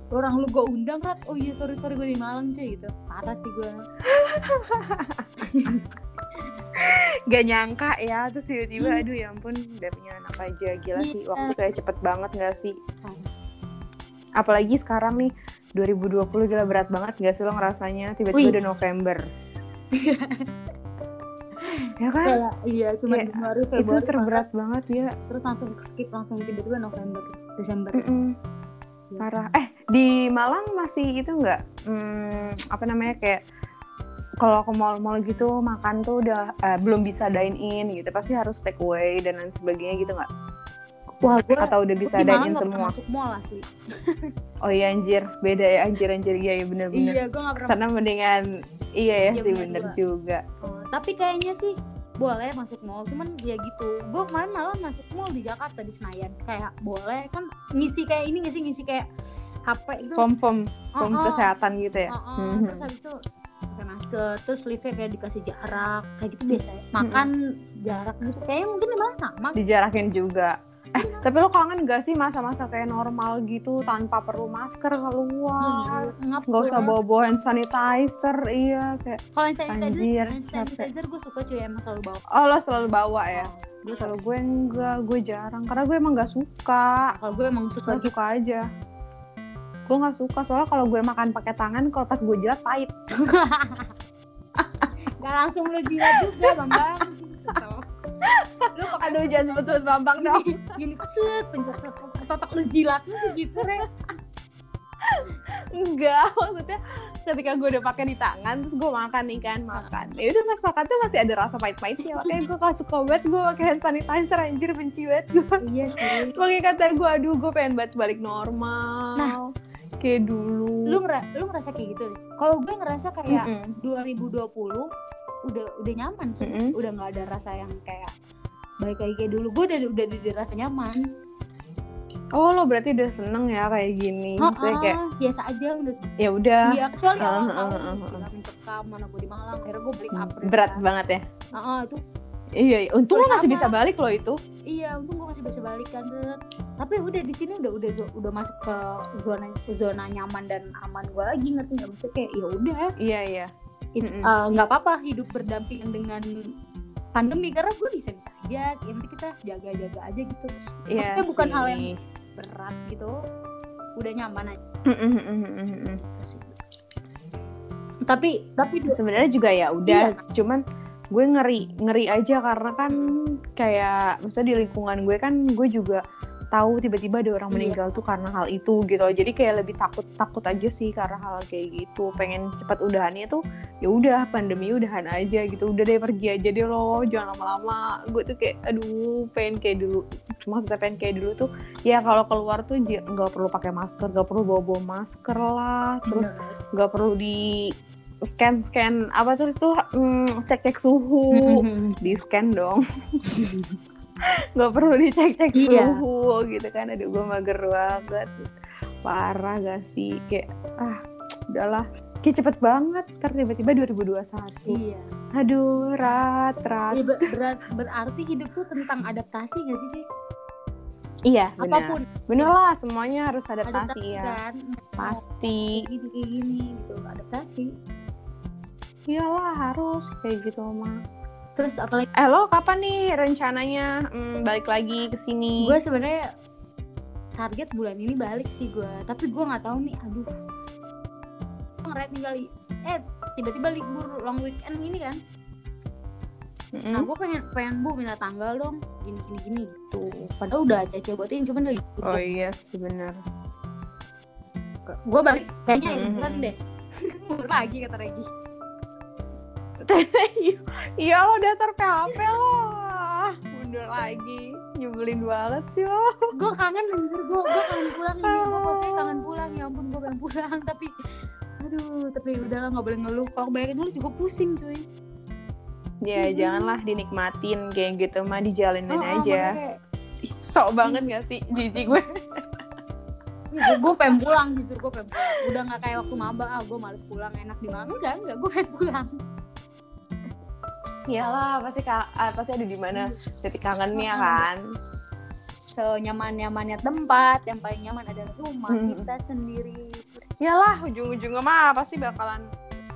Orang lu gue undang rat, oh iya sorry sorry gue di Malang cuy gitu. Parah sih gue. Gak nyangka ya terus tiba-tiba aduh ya ampun udah punya anak aja gila sih Iya. waktu kayak cepet banget gak sih? Parah. apalagi sekarang nih 2020 gila berat banget gak sih lo ngerasanya? Wih. tiba-tiba udah November. Ya kan? Kayak, iya cuma Januari itu terberat banget ya. Terus langsung skip langsung tiba-tiba November Desember. Mm-mm. parah. eh di Malang masih itu nggak? Hmm, apa namanya kayak kalau ke mall-mall gitu makan tuh udah eh, belum bisa dine in gitu pasti harus take away dan lain sebagainya gitu nggak Wah, gue Atau udah bisa dine in semua? masuk mall lah sih. Oh iya anjir, beda ya anjir anjir iya iya bener-bener. Iya, gue gak pernah. Sana mendingan iya ya Iya, sih bener bener juga. juga. Oh, tapi kayaknya sih boleh masuk mall, cuman ya gitu. Gue kemarin malah masuk mall di Jakarta di Senayan. Kayak boleh kan ngisi kayak ini nggak sih ngisi kayak HP itu. Form form form Oh, oh. kesehatan gitu ya. Oh, oh. Terus habis itu pakai masker, terus liftnya kayak dikasih jarak, kayak gitu biasa ya. Makan jarak gitu, kayaknya mungkin malah sama. Dijarakin juga. Eh, Iya. tapi lo kangen gak sih masa-masa kayak normal gitu tanpa perlu masker keluar? Ngap Gak usah gue. bawa-bawa hand sanitizer, iya kayak Kalau hand sanitizer, Anjir, hand sanitizer gue suka cuy emang selalu bawa. oh lo selalu bawa ya. Gue Kalau selalu. gue enggak, gue jarang karena gue emang gak suka. Kalau gue emang suka Gak suka aja. Gue gak suka soalnya kalau gue makan pakai tangan, kalau pas gue jilat pahit. Gak langsung lu jilat juga, Bambang. Lu pakai Aduh jangan sebut-sebut Bambang dong. gini set pencet totok lu jilatnya segitu re Enggak, maksudnya ketika gue udah pakai di tangan terus gue makan nih kan makan ya udah pas makan tuh masih ada rasa pahit-pahitnya makanya gue gak suka banget gue pakai hand sanitizer anjir benci banget gue iya sih makanya kata gue aduh gue pengen banget balik normal Nah, kayak dulu. Lu ngera lu ngerasa kayak gitu? Deh kalau gue ngerasa kayak Mm-mm. 2020 udah udah nyaman sih. Mm-mm. udah nggak ada rasa yang kayak baik lagi kayak dulu. Gue udah udah di rasa nyaman. Oh lo berarti udah seneng ya kayak gini? Maksudnya kayak Ah, biasa aja udah. Ya udah. Iya kecuali Ah, awal tahun mencekam mana gue di Malang akhirnya gue beli April berat kan. banget ya? Ah, ah, itu iya untung lo masih bisa balik lo itu. iya untung gue masih bisa balikan Red. tapi udah di sini udah udah udah masuk ke zona zona nyaman dan aman gue lagi ngerti nggak? Maksudnya kayak ya udah. Iya iya. Eh, nggak apa-apa hidup berdampingan dengan pandemi karena gue bisa bisa aja. Yang kita jaga-jaga aja gitu. Iya Maksudnya bukan hal yang berat gitu. Udah nyaman aja. Mm-mm. tapi tapi sebenarnya juga ya udah Iya. cuman gue ngeri ngeri aja karena kan kayak maksudnya di lingkungan gue kan gue juga tahu tiba-tiba ada orang Iya. meninggal tuh karena hal itu gitu. Jadi kayak lebih takut takut aja sih karena hal kayak gitu. Pengen cepat udahannya tuh ya udah pandemi udahan aja gitu. Udah deh pergi aja deh lo jangan lama-lama. Gue tuh kayak aduh pengen kayak dulu maksudnya pengen kayak dulu tuh ya kalau keluar tuh nggak perlu pakai masker nggak perlu bawa bawa masker lah. Terus nggak perlu di scan scan apa tuh itu mm, cek cek suhu. Di scan dong. Nggak perlu dicek cek Iya. suhu gitu kan. Aduh gue mager banget. Parah gak sih? Kayak ah udahlah. Kayak cepet banget ntar tiba-tiba 2021 iya. Aduh rat rat. Iya, ber- berat berarti hidup tuh tentang adaptasi gak sih sih iya bener apa pun. Bener lah semuanya harus adaptasi adaptasi ya. kan. Pasti. Kayak gini kayak gini gitu. Adaptasi iyalah harus. Kayak gitu mah terus apalagi? Eh lo kapan nih rencananya? Mm, balik lagi ke sini? gue sebenarnya target bulan ini balik sih gue tapi gue nggak tahu nih aduh. Ngeret nih kali. Eh tiba-tiba libur long weekend ini kan. Mm-mm. nah gue pengen pengen bu minta tanggal dong. Gini gini gini. Gitu padahal udah caca buatin cuman lagi Oh iya sih bener. gue balik kayaknya ini Mhm. bulan deh. Lagi kata Regi Iya lo daftar PHP lo. Mundur lagi. Nyebelin banget sih lo. gue kangen anjir gue gue kangen pulang ini gue pasti kangen pulang ya ampun gue pengen pulang tapi aduh tapi udahlah nggak boleh ngeluh kalau bayangin dulu juga pusing cuy Ya Mhm. janganlah dinikmatin kayak gitu mah dijalanin Oh, oh, aja. makanya Sok banget gak sih jijik gue? gue gue pengen pulang jujur gue pengen pulang udah nggak kayak waktu maba ah gue males pulang enak di mana enggak enggak gue pengen pulang Iyalah pasti ah, pasti ada di mana titik kangennya kan. senyaman nyamannya tempat yang paling nyaman adalah rumah Hmm. kita sendiri Iyalah ujung-ujungnya mah pasti bakalan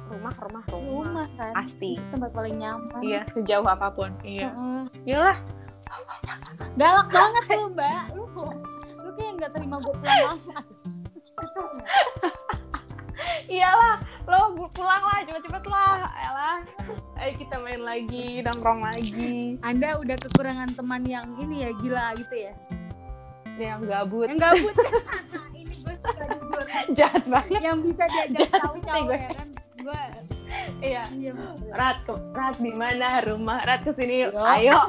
rumah rumah rumah. rumah kan Pasti. tempat paling nyaman Iya, sejauh apa pun. Iya. Iyalah, galak banget tuh mbak lu lu kayak nggak terima gue pulang lama iyalah. Lo pulang lah, cepet-cepet lah. Elah. Ayo kita main lagi, nongkrong lagi. anda udah kekurangan teman yang ini ya gila gitu ya Yang gabut. yang gabut ini gue suka jujur Jahat banget. yang bisa diajak gue. ya kan gue Iya. iya Rat, ke, Rat di mana rumah? Rat ke sini. Yo. Ayo.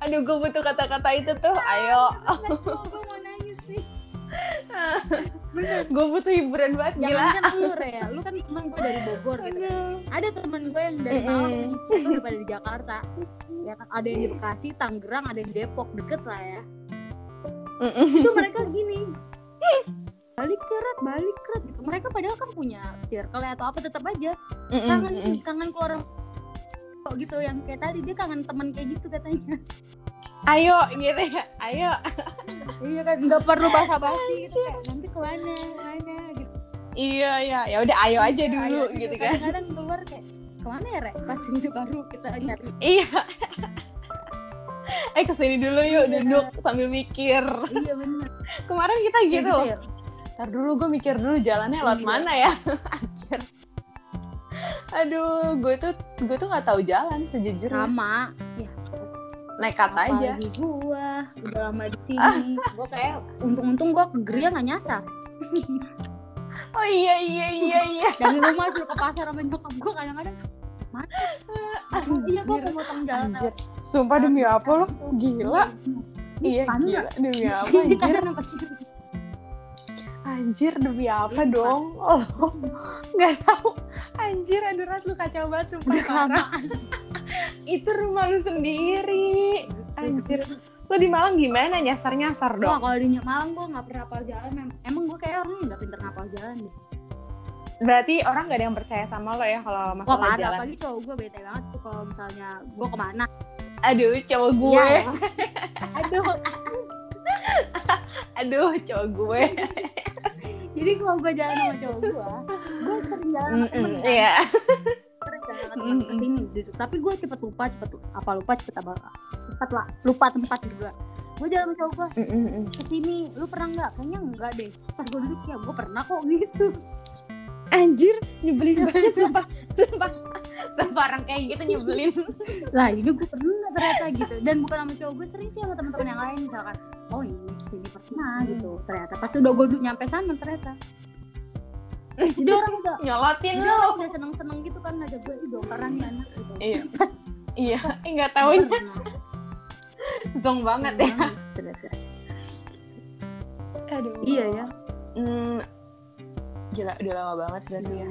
aduh gue butuh kata-kata itu tuh ayo gue mau gue butuh hiburan banget gila. jangan kan lu Rea lu kan temen gue dari Bogor gitu kan. Ada temen gue yang dari Mm-mm. Malang nih mereka udah pada di Jakarta. Ya kan ada yang di Bekasi Tangerang ada yang di Depok deket lah ya. Itu mereka gini. Balik kerat balik kerat gitu. Mereka padahal kan punya circle atau apa tetap aja. Kangen kangen keluar kok gitu yang kayak tadi dia kangen temen kayak gitu katanya ayo gitu ya. Ayo. Iya kan nggak perlu basa-basi gitu kayak nanti ke mana ke mana gitu. Iya iya. Ya udah ayo aja dulu Ayo, gitu kan. Kadang-kadang keluar kayak ke mana ya rek? Pas ini baru kita nyari iya. Eh ke sini dulu yuk duduk sambil mikir. Iya bener. Kemarin kita Kayak gitu ya. ntar dulu gue mikir dulu jalannya lewat Iya. mana ya. Anjir. Aduh gue tuh gue tuh nggak tahu jalan sejujurnya. Sama. Ya nekat aja. Apalagi gua udah lama di sini. Ah. gua kayak untung-untung gua ke geria nggak nyasar. Oh iya iya iya iya. Dari rumah suruh ke pasar sama nyokap gua kadang-kadang mana? Oh, iya gua mau potong jalan Anjir. sumpah demi apa lo gila. Iya. Panas. gila. demi apa anjir? nampak anjir demi apa Iya, dong? Oh nggak tahu. Anjir aduh rat lu kacau banget sumpah parah. itu rumah lu sendiri. Anjir. Lu di Malang gimana? Nyasar nyasar Wah, dong. kalau di Malang gua nggak pernah hafal jalan em- emang gua kayak orangnya nggak pinter ngapal jalan deh. Berarti orang gak ada yang percaya sama lo ya kalau Wah masalah parah, jalan? apalagi cowok gue bete banget tuh kalau misalnya gue ke mana. Aduh cowok gue. Iya. Aduh, aduh cowok gue jadi kalau gue jalan sama cowok gue, gue sering jalan sama temen iya Sering jalan sama temen Mm-mm. ke sini gitu. Tapi gue cepet lupa, cepet apa lupa, cepet apa cepet lah, lupa tempat juga. Gue jalan sama cowok gue ke sini, lu pernah nggak? Kayaknya enggak deh. Pas gue duduk ya, gue pernah kok gitu. Anjir nyebelin banget sumpah sumpah sumpah orang kayak gitu nyebelin Lah ini gue pernah ternyata gitu. Dan bukan sama cowok gue, sering sih sama teman-teman yang lain misalkan. Oh ini sini pernah gitu. Ternyata pas udah gue nyampe sana ternyata. Jadi orang udah nyolotin lo udah seneng-seneng gitu kan ngajak gue, dong pernah nih anak gitu. iya Pas iya eh, nggak pernah. zong banget ya ternyata. aduh Iya ya. hmm, gila udah lama banget berarti ya.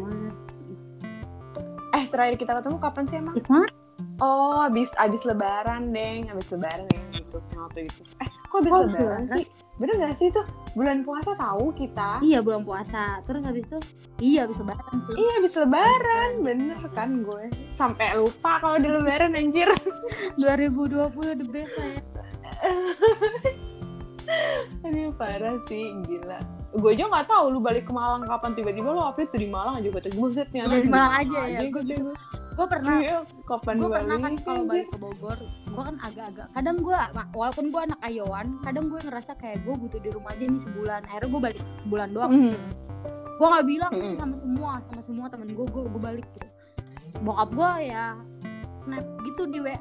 eh terakhir kita ketemu kapan sih emang? Kemarin oh abis abis lebaran deng. Abis lebaran ya gitu. Yang waktu itu. Eh kok abis Kok lebaran sih? bener gak sih tuh bulan puasa tahu kita. Iya bulan puasa. Terus habis itu? Iya habis lebaran sih. iya abis lebaran. Bener kan gue? Sampai lupa kalau di lebaran anjir. 2020 the best ya. Aduh parah sih. Gila gue aja nggak tahu lu balik ke Malang kapan tiba-tiba lu update tuh di Malang aja kata buset nih di Malang aja ya. gue Gue gitu. gue pernah iya kapan gue pernah kan kalau balik ke Bogor gue kan agak-agak kadang gue walaupun gue anak ayoan kadang gue ngerasa kayak gue butuh di rumah aja nih sebulan. Akhirnya gue balik sebulan doang. Hmm. gue nggak bilang Mm-mm. sama semua sama semua temen gue gue gue balik gitu. Bokap gue ya snap gitu di wa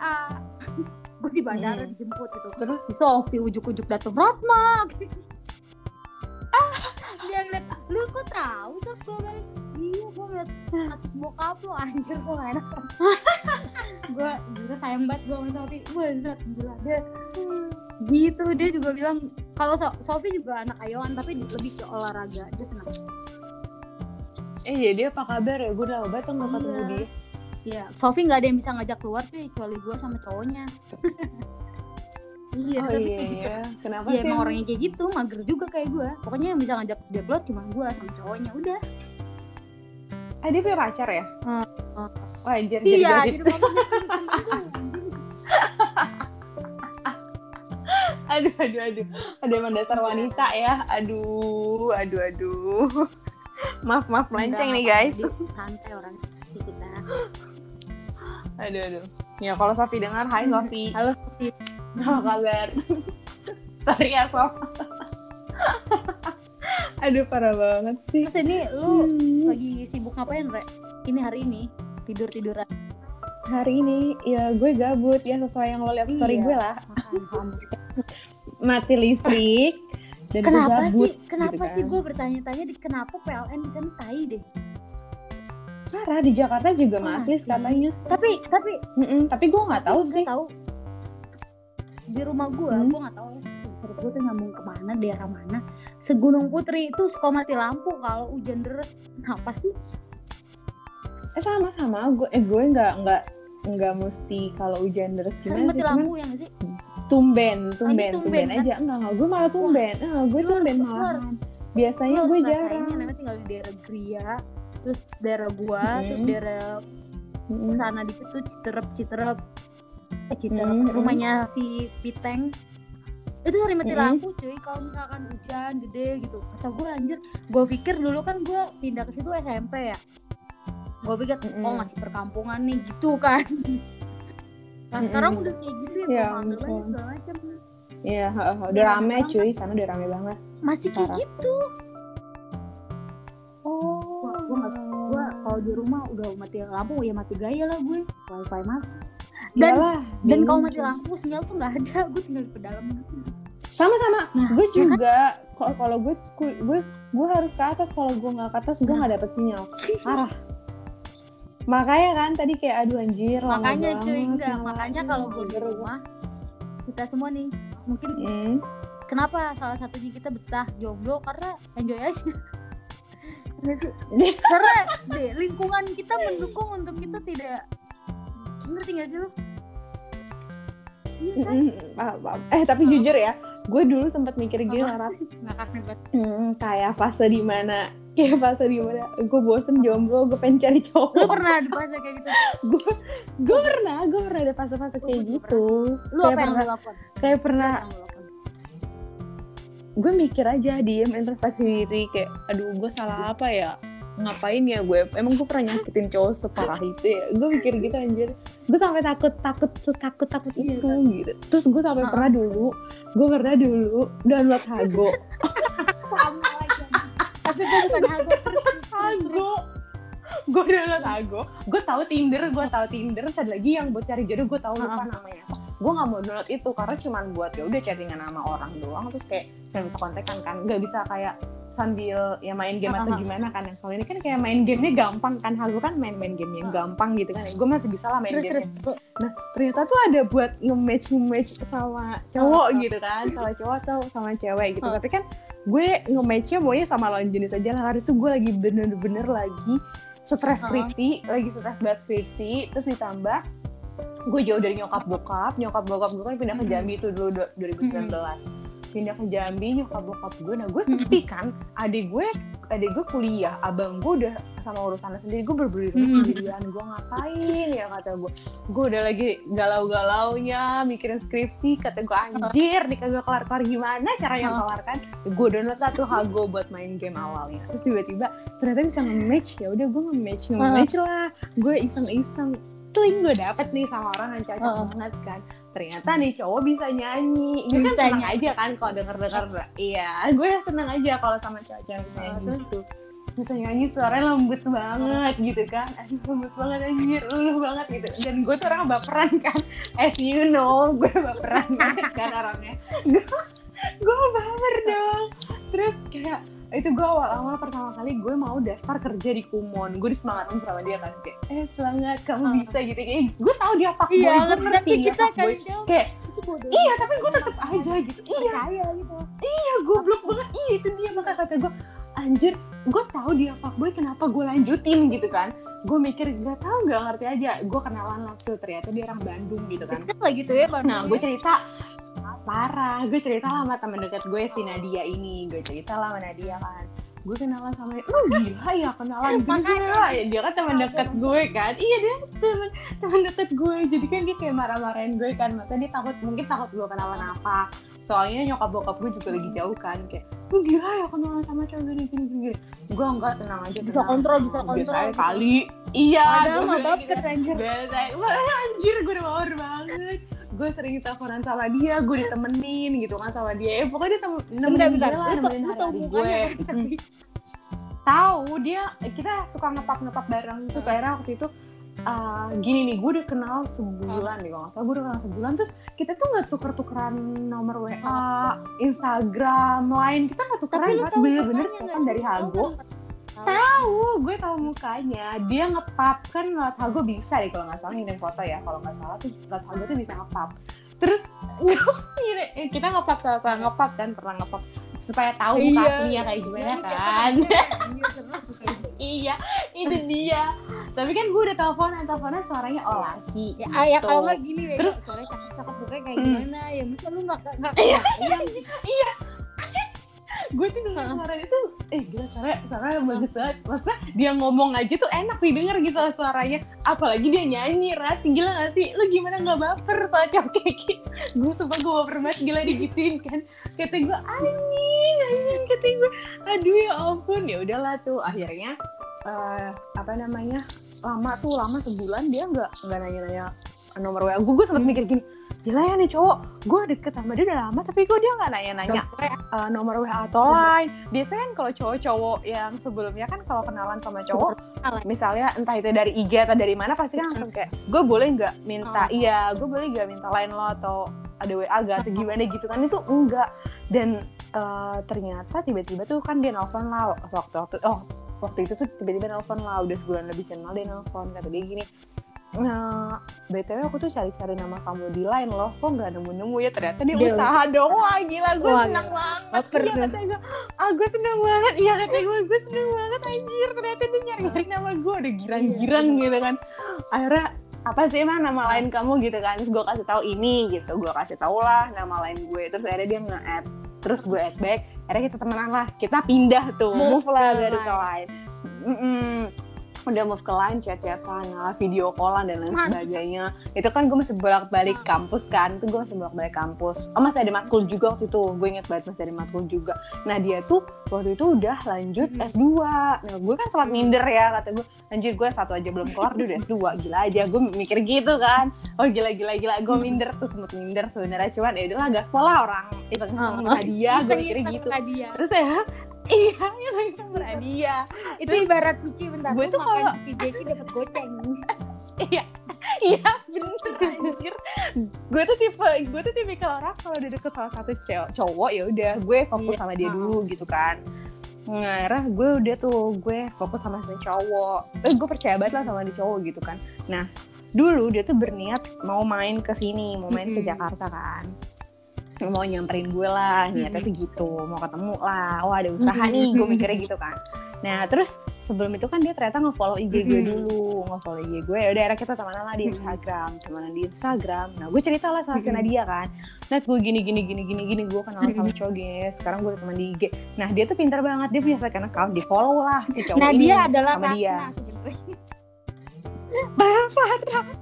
gue di bandara Mm. dijemput gitu. Terus? Si Sofi ujuk-ujuk datang Ratma dia ngeliat lu kok tahu tuh gue balik? Iya gue ngeliat bokap lu anjir gue gak enak. Gue gue sayang banget gue sama Sofi. Gue zat gila dia gitu dia juga bilang kalau so Sofi juga anak ayoan tapi lebih ke olahraga dia senang eh iya dia apa kabar ya? Gue udah lama banget nggak ketemu Iya. dia. Iya, Sofi nggak ada yang bisa ngajak keluar tuh kecuali gue sama cowoknya. iya, oh iya gitu. iya kenapa Iya sih emang orangnya kayak gitu, mager juga kayak gue. Pokoknya yang bisa ngajak dia keluar cuma gue sama cowoknya, udah. ah dia punya pacar ya Hmm. Wah anjir jadi Iya, jadi gitu. aduh aduh aduh ada emang dasar wanita ya aduh aduh aduh maaf maaf melenceng nih guys Santai orang kita. aduh aduh ya kalau Sofi dengar hai Sofi Halo Sofi. Apa kabar sorry ya Sof aduh parah banget sih Terus ini lu Hmm. lagi sibuk ngapain, Re? Ini hari ini tidur tiduran. hari ini ya gue gabut ya sesuai yang lo lihat story Iya. gue lah mati listrik dan gue Kenapa gabut sih? Kenapa gitu sih kan. gue bertanya-tanya di kenapa PLN di sana tai deh? parah di Jakarta juga Oh, mati katanya Tapi tapi Mm-mm, tapi gue nggak tahu sih tahu. Di rumah gue Hmm. gue nggak tahu ya gue tuh nyambung ke mana daerah mana. Segunung putri itu suka mati lampu kalau hujan deras. Kenapa sih? Eh sama sama gue eh gue nggak nggak nggak mesti kalau hujan deras sering gimana mati sih lampu ya nggak sih? tumben tumben tumben, tumben kan? aja enggak enggak gue malah tumben. Ah gue lu tumben malahan. Biasanya gue jarang. namanya tinggal di daerah Gria terus daerah gua Mm-mm. terus daerah Mm-mm. sana dikit tuh Citerep Citerep Citerep Mm-mm. rumahnya si Piteng. Itu sering mati Mm-mm. lampu cuy. Kalau misalkan hujan gede gitu. Kata gue anjir gue pikir dulu kan gue pindah ke situ SMP ya. Gue pikir Mm-mm. oh masih perkampungan nih gitu kan. Nah sekarang udah kayak gitu ya, Ya ampun. segala macam. Iya, udah rame cuy, sana udah rame banget. masih kayak gitu. Oh, nggak- gue kalau di rumah udah mati lampu ya mati gaya lah gue. Wifi mati dan Iyalah, dan kalau mati lampu sinyal tuh nggak ada gue tinggal di pedalaman sama-sama. Nah, gue ya kan? juga kalau kalau gue gue gue harus ke atas kalau gue nggak ke atas gue Nah. nggak dapet sinyal. Parah. Makanya kan tadi kayak aduh anjir lama makanya cuy banget, enggak lama makanya kalau gue di rumah kita semua nih mungkin Hmm. kenapa salah satunya kita betah jomblo karena enjoy aja karena deh, lingkungan kita mendukung untuk kita tidak ngerti gak sih lu iya kan? Paham, paham. Eh tapi jujur ya, gue dulu sempat mikir gini Apa? Rat. ngakak nih buat Hmm, kayak fase di mana kayak fase di mana gue bosen jomblo gue pengen cari cowok. Pernah di fase kayak gitu. Gue gue pernah gue pernah ada fase-fase kayak gitu. Lu kayak apa yang pernah kayak pernah gue mikir aja diem introspeksi diri kayak aduh gue salah apa ya ngapain ya gue? Emang gue pernah nyakitin cowok separah itu ya? Gue mikir gitu anjir. Gue sampai takut takut takut takut Iya, itu gitu. Terus gue sampai Uh-uh. pernah dulu gue pernah dulu download hago. Sama aja. Tapi gue bukan hago. Hago. Gue download hago. Gue tahu tinder gue tahu tinder. Terus ada lagi yang buat cari jodoh gue tahu lupa Uh-uh. namanya. Gue nggak mau download itu karena cuman buat ya udah chattingan sama orang doang. Terus kayak nggak bisa kontekan kan. Nggak bisa kayak sambil ya main game atau gimana kan. Yang kalau ini kan kayak main gamenya gampang kan. Hago kan main-main game yang gampang gitu kan. Gue masih bisa lah main terus game terus Nah ternyata tuh ada buat nge-match nge-match sama cowok gitu kan, sama cowok atau sama cewek gitu. Tapi kan gue nge-matchnya maunya sama lawan jenis aja lah. Hari itu gue lagi bener-bener lagi stres skripsi, lagi stres banget skripsi, terus ditambah gue jauh dari nyokap bokap, nyokap bokap gue kan pindah ke. Jambi itu dulu du- 2019. Pindah ke Jambi nyokap bokap gue, nah gue sepi kan, adik gue adik gue kuliah, abang gue udah sama urusannya sendiri, gue berburu Mhm. sendirian, gue ngapain ya kata gue. Gue udah lagi galau-galaunya mikirin skripsi. Kata gue anjir nih kagak kelar-kelar. Gimana caranya Oh. kelar kan gue download lah tuh Hago buat main game awalnya. Terus tiba-tiba ternyata bisa nge-match. Ya udah gue nge-match. Nge-match lah. Gue iseng-iseng. Tling gue dapet nih sama orang yang cocok Oh. banget kan ternyata nih cowok bisa nyanyi. Gue kan seneng nyanyi. aja kan kalau denger-denger iya gue seneng aja kalau sama cowok-cowok bisa nyanyi terus? gitu bisa nyanyi suaranya lembut banget gitu kan. Aduh lembut banget anjir luluh banget gitu. Dan gue tuh orang baperan kan. As you know gue baperan banget kan orangnya. Gue gue baper dong. Terus kayak itu gue awal-awal pertama kali gue mau daftar kerja di Kumon. Gue disemangatin sama dia kan kayak eh semangat kamu Oh. bisa gitu. Kayak gue tahu dia fuckboy iya gue ngerti. dia kita kan kayak iya tapi gue tetep aja gitu. iya. percaya gitu. Iya goblok banget. Iya itu dia. Maka kata gue anjir gue tahu dia fuckboy kenapa gue lanjutin? Gitu kan. Gue mikir gak tahu nggak ngerti aja. Gue kenalan langsung. Ternyata dia orang Bandung gitu kan. Deket lah gitu ya Bang. nah gue cerita parah. Gue cerita lah sama temen deket gue si Nadia ini. Gue cerita lah sama Nadia kan. Gue kenalan sama dia. Lu gila ya kenalan gila ya dia kan teman deket gue kan. Iya dia teman teman deket gue. Jadi kan dia kayak marah-marahin gue kan. Masa dia takut mungkin takut gue kenalan apa. Soalnya nyokap bokap gue juga lagi jauh kan. Kayak lu gila ya kenalan sama cowok gini gini gini gue enggak tenang aja bisa tenang. kontrol bisa kontrol. biasanya kali. Iya padahal gue mah bilang gitu. baper anjir Biasa, anjir gue udah banget gue sering teleponan sama dia gue ditemenin gitu kan sama dia. Eh, pokoknya dia tem- bentar nemenin bentar dia lah lu nemenin lu hari-hari mukanya gue. kan? Tahu dia kita suka ngepap ngepap bareng. Terus akhirnya waktu itu uh, gini nih gue udah kenal sebulan nih kalau nggak salah gue udah kenal sebulan. Terus kita tuh nggak tuker tukeran nomor wa Instagram lain kita nggak tukeran bener-bener kan nggak dari sih? Tahu Hago kan? tahu gue tahu mukanya. Dia ngepap kan lewat Hago bisa deh kalau nggak salah ngirim foto ya. Kalau nggak salah tuh lewat Hago tuh bisa ngepap terus eh, kita ngepap sama-sama ngepap kan. Pernah ngepap supaya tahu muka Iya. aslinya kayak gimana Iya, kan. Iya, tuh kayak gitu. iya itu dia. Tapi kan gue udah teleponan teleponan suaranya oh laki. Ya, ah, ya kalau nggak gini ya Terus- soalnya cakep cakep kayak Hmm. gimana? Ya masa lu nggak nggak Iya, kebayang gue tuh denger Hah. suara itu eh gila suara suaranya bagus banget. Maksudnya dia ngomong aja tuh enak didengar gitu loh suaranya. Apalagi dia nyanyi rat. Gila gak sih? Lu gimana gak baper soal cowok kayak gitu gue sumpah gue baper banget gila digituin kan. Kata gue anjing anjing kata gue. Aduh ya ampun. Ya udahlah tuh akhirnya eh, apa namanya lama tuh lama sebulan dia nggak nggak nanya-nanya nomor wa gue gue sempet Hmm. mikir gini gila ya nih cowok. Gue deket sama dia udah lama tapi kok dia nggak nanya-nanya? Uh, nomor WA atau line. Biasanya kan kalau cowok-cowok yang sebelumnya kan kalau kenalan sama cowok, misalnya entah itu dari IG atau dari mana pasti kan langsung kayak, gue boleh nggak minta, Oh. iya, gue boleh nggak minta line lo atau ada WA gak atau gimana gitu kan? Itu enggak. Dan uh, ternyata tiba-tiba tuh kan dia nelfon lah waktu waktu oh waktu itu tuh tiba-tiba nelfon lah udah sebulan lebih kenal dia nelfon. Kata dia gini Nah, BTW aku tuh cari-cari nama kamu di line loh, kok nggak nemu-nemu? Ya ternyata dia, Dia usaha dong, wah gila gue Wah, seneng gila. banget. Baper Iya kata gue, ah gue seneng banget, iya kata gue, gue seneng banget anjir. Ternyata dia nyari-nyari nama gue, udah girang-girang Iya. gitu kan. Akhirnya apa sih emang nama lain kamu? Gitu kan, terus gue kasih tahu ini gitu, gue kasih tau lah nama lain gue, terus akhirnya dia nge-add. Terus gue add back, akhirnya kita temenan lah, kita pindah tuh, Move move, lah dari ke line. Mm-mm. Udah move ke line chat-chatan lah video callan dan lain sebagainya. Itu kan gue masih bolak-balik kampus kan itu gue masih bolak-balik kampus. Oh masih ada matkul juga waktu itu gue inget banget masih ada matkul juga. Nah dia tuh waktu itu udah lanjut Mm-mm. S2 nah gue kan sempat minder ya kata gue anjir gue satu aja belum kelar dia udah S2 gila aja. Gue mikir gitu kan. Oh gila gila gila gue minder tuh sempet minder sebenarnya. Cuman ya udahlah gaspol lah orang. Itu Oh. sama dia gue Iseng-iseng gitu. terus ya iya itu berhadiah itu ibarat Suci bentar Gue tuh kalau- Jeki dapat goceng Iya, iya bener anjir. Gue tuh tipe, gue tuh tipe kalau orang kalau udah deket salah satu cewek cowok ya udah gue fokus Iya. sama dia dulu gitu kan. Ngarah gue udah tuh gue fokus sama si cowok. Eh gue percaya banget lah sama di cowok gitu kan. Nah dulu dia tuh berniat mau main ke sini, mau main ke Mm-mm. Jakarta kan. Mau nyamperin gue lah, niatnya tuh gitu, mau ketemu lah. Wah ada usaha nih, gue mikirnya gitu kan. Nah terus sebelum itu kan dia ternyata nge-follow IG gue dulu, nge-follow IG gue. Ya udah akhirnya kita temenan lah di. Instagram, temenan di Instagram. Nah gue cerita lah sama si. Nadia kan. Nah gue gini gini gini gini gini gue kenal sama cowok gini. Sekarang gue teman di IG. Nah dia tuh pintar banget, dia punya second account, di follow lah si cowok nah ini dia adalah sama dia. Bahasa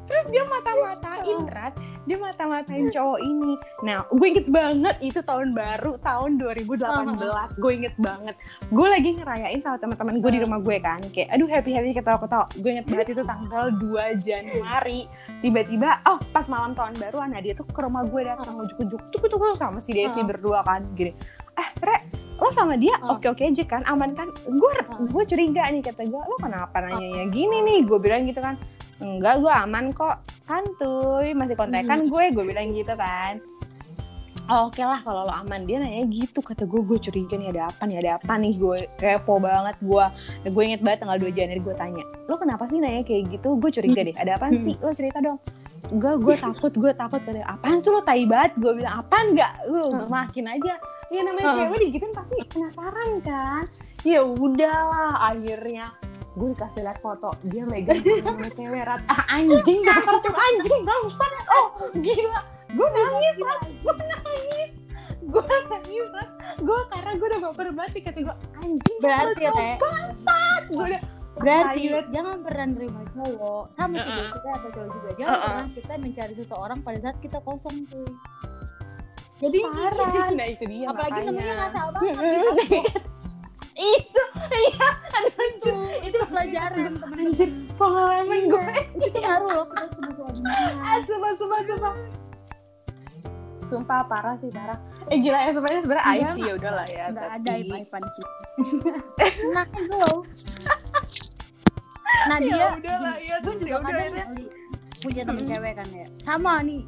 Terus dia mata-matain Rat. Dia mata-matain cowok ini. Nah gue inget banget Itu tahun baru Tahun 2018 Gue inget banget. Gue lagi ngerayain sama teman-teman gue di rumah gue kan. Kayak aduh happy-happy ketawa-ketawa. Gue inget banget itu tanggal 2 Januari. Tiba-tiba Oh pas malam tahun baru Nadia tuh ke rumah gue datang Ujuk-ujuk Tuh tuh sama si Desi Oh. berdua kan Gini. Eh Re lo sama dia Oh. oke-oke aja kan aman kan? Gue Oh. gue curiga nih kata gue lo kenapa nanya gini nih? Gue bilang gitu kan enggak gue aman kok. Santuy masih kontekan gue gue bilang gitu kan Oh, oke lah kalau lo aman. Dia nanya gitu kata gue gue curiga nih ada apa nih ada apa nih? Gue kepo banget gue gue inget banget tanggal 2 Januari gue tanya lo kenapa sih nanya kayak gitu? Gue curiga deh ada apa sih? Lo cerita dong. Enggak, gue takut, gue takut Kata, apaan sih lo tai banget? Gue bilang, apaan enggak? Hmm. makin aja. Ya namanya Hmm. cewek digituin pasti penasaran kan? Ya udahlah, akhirnya gue dikasih lihat foto dia megang sama cewek rat. Ah, anjing dasar cuma anjing bangsat. Oh gila gue nangis gue nangis. Gue nangis rat gue karena gue udah baper banget nih, kata gue anjing berarti ya teh bangsat. Gue udah berarti Private. jangan pernah nerima cowok. Sama sih Uh-uh. kita atau cowok juga. Jangan Uh-uh. pernah kita mencari seseorang pada saat kita kosong cuy. Jadi parah. nah itu dia apalagi makanya. nemunya nggak salah banget gitu. itu iya aduh, itu itu pelajaran teman-teman. anjir pengalaman gue itu ngaruh loh kita sama suaminya ah sumpah parah sih parah eh gila ya sebenarnya sebenarnya Iya, sih ya udahlah ya nggak ada tapi- ipan sih nah itu loh nah Ya dia udahlah, ya gue juga ya udah, kadang ya. punya temen Hmm. cewek kan ya sama nih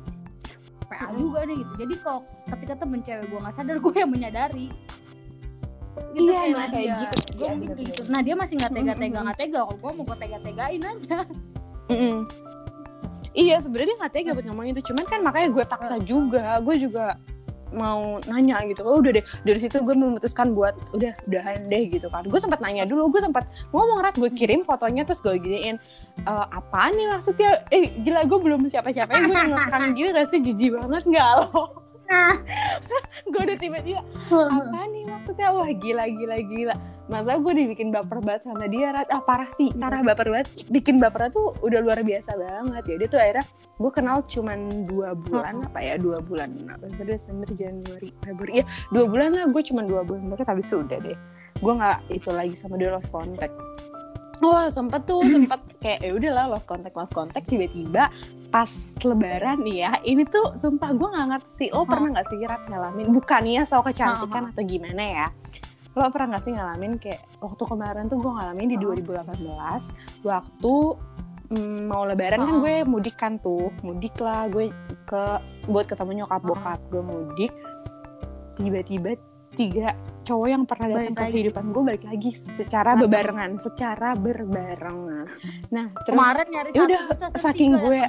PA juga nih gitu jadi kok ketika temen cewek gue nggak sadar gue yang menyadari gitu Iya, nah, kayak Nadia. gitu. gue mungkin bener-bener. gitu nah dia masih nggak tega tega nggak tega kalau gue mau gue tega tegain aja Mm-mm. Iya sebenarnya dia nggak tega buat ngomong itu, cuman kan makanya gue paksa juga, gue juga mau nanya gitu. Oh udah deh. Dari situ gue memutuskan buat udah udahan deh gitu kan. Gue sempat nanya dulu. Gue sempat ngomong rat gue kirim fotonya terus gue giniin e, apa nih maksudnya? Eh gila gue belum siapa siapa gue ngekang gitu gak sih jijik banget. Nggak gue udah tiba-tiba apa nih maksudnya? Wah gila gila gila. Masa gue dibikin baper banget sama dia rat? Ah parah sih parah baper banget. Bikin baper tuh udah luar biasa banget. Ya dia tuh akhirnya gue kenal cuman dua bulan apa ya dua bulan apa Desember Januari Februari. Ya dua bulan lah gue cuman dua bulan. Mereka tapi sudah deh gue nggak itu lagi sama dia lost contact Oh sempet tuh sempet kayak ya udahlah lost contact lost contact. Tiba-tiba pas lebaran nih ya ini tuh sumpah gue nggak ngerti sih lo pernah nggak sih Rat ngalamin bukannya soal kecantikan atau gimana ya lo pernah nggak sih ngalamin kayak waktu kemarin tuh gue ngalamin di 2018 waktu mm, mau lebaran kan gue mudik kan tuh mudik lah gue ke buat ketemu nyokap bokap gue mudik tiba-tiba tiga cowok yang pernah datang ke kehidupan gue balik lagi secara bebarengan secara berbarengan. Nah terus kemarin nyari ya udah saking gue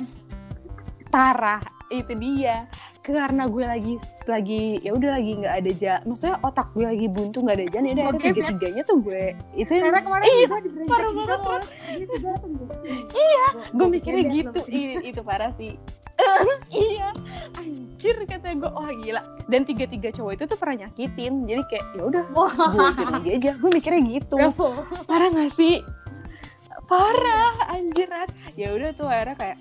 parah itu dia. Karena gue lagi lagi ya udah lagi nggak ada jalan maksudnya otak gue lagi buntu nggak ada jalan ya udah ada tiga tiganya tuh gue itu karena kemarin iya, gue parah banget banget iya gue mikirnya gitu. I, itu parah sih iya. Anjir kata gue wah gila. Dan tiga tiga cowok itu tuh pernah nyakitin. Jadi kayak ya udah gue lagi aja. Gue mikirnya gitu. Parah gak sih? Parah anjirat ya udah tuh akhirnya kayak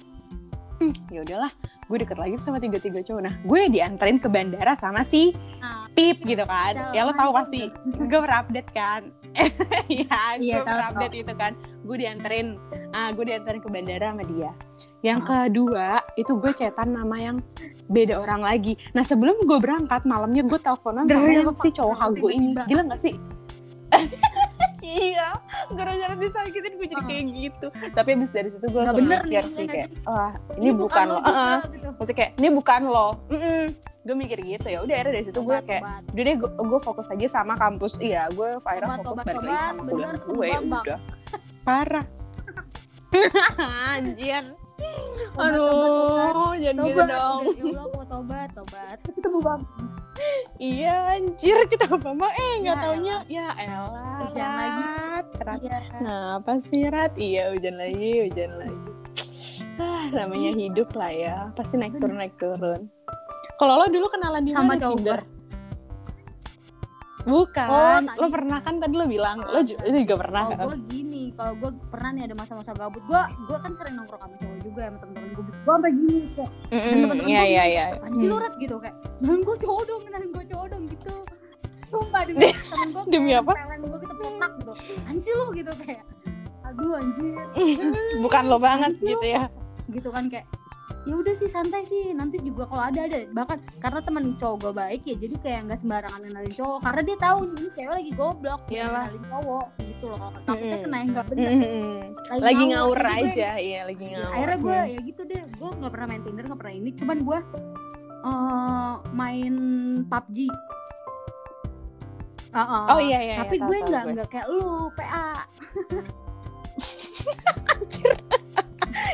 hmm, ya udahlah gue deket lagi sama tiga tiga cowok. Nah gue dianterin ke bandara sama si Ah. Pip gitu kan. Ya lo tahu pasti. gue pernah update kan ya gue Iya, tahu, pernah update itu kan. Gue dianterin. Ah gue dianterin ke bandara sama dia. Yang kedua itu gue cetan nama yang beda orang lagi. Nah sebelum gue berangkat malamnya gue teleponan sama yang si cowok hago ini. gila gak sih iya gara-gara disakitin gue jadi kayak gitu. Tapi abis dari situ gue langsung mikir sih kayak wah ini, bukan, lo juga, Heeh. gitu. maksudnya kayak ini bukan lo. Mm-mm. gue mikir gitu ya udah akhirnya dari situ gue kayak udah deh gue, fokus aja sama kampus. Iya gue akhirnya fokus tobat, balik lagi sama kuliah. gue udah. Parah. Anjir aduh jangan gitu tobat, dong tobat. Ya mau tobat, tobat. Ketemu bang. iya anjir kita apa mah eh nggak Ya taunya ya elah Hujan lagi. Rat. Iya. Kenapa sih Rat? Iya hujan lagi, hujan lagi. Ah, namanya hidup lah ya. Pasti naik turun naik turun. Kalau lo dulu kenalan di Sama mana cowok Tinder? gue. Bukan. Oh, tadi. lo pernah kan tadi lo bilang, lo ju- Ada. lo juga pernah Kalau kan? gue gini, kalau gue pernah nih ada masa-masa gabut, gue gue kan sering nongkrong sama cowok juga ya sama temen-temen gue. Gue sampai gini kayak, temen-temen Iya gue iya gini, iya. apaan sih lu Hmm. Rat?" gitu kayak, dan gue cowok dong, dan gue cowok dong gitu. Sumpah demi temen gue Demi apa? Pelan gue kita petak gitu. Sih lu gitu kayak, aduh anjir. Bukan lo banget gitu ya. gitu kan kayak ya udah sih santai sih nanti juga kalau ada ada bahkan karena teman cowok gue baik ya jadi kayak nggak sembarangan kenalin cowok karena dia tahu ini cewek lagi goblok Iyalah. kenalin cowok gitu loh takutnya Mm-mm. kena yang nggak bener Mm-mm. Lagi ngawur Jadi gue- aja, iya lagi ya, ngawur. akhirnya gue Hmm. ya gitu deh gue nggak pernah main tinder nggak pernah ini cuman gue eh main PUBG Uh-uh. Oh iya iya. tapi iya, gue nggak nggak kayak lu PA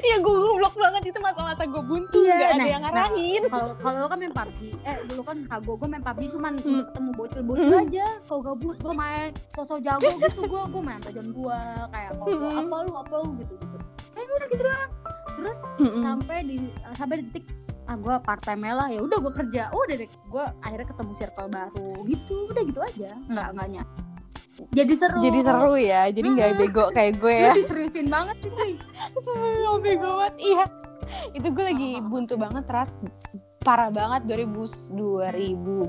Iya gue goblok banget itu masa-masa gue buntu, Iya, ada nah, yang ngarahin. kalau kalau lo kan main PUBG eh dulu kan kago gue main PUBG cuman Hmm. ketemu bocil-bocil aja kalau gabut gue main sosok jago gitu gue gue main tajan gue kayak ngobrol Hmm. apa lu apa lu gitu gitu eh udah gitu doang terus Mm-mm. sampai di sampai di titik ah gue part time lah ya udah gue kerja oh udah deh gue akhirnya ketemu circle baru gitu udah gitu aja nggak nggak nyak jadi seru Jadi seru ya, jadi nggak Mm. bego kayak gue ya. diseriusin banget sih cuy. Semua bego banget, iya. Itu gue lagi buntu banget, Rat. Parah banget 2000 2000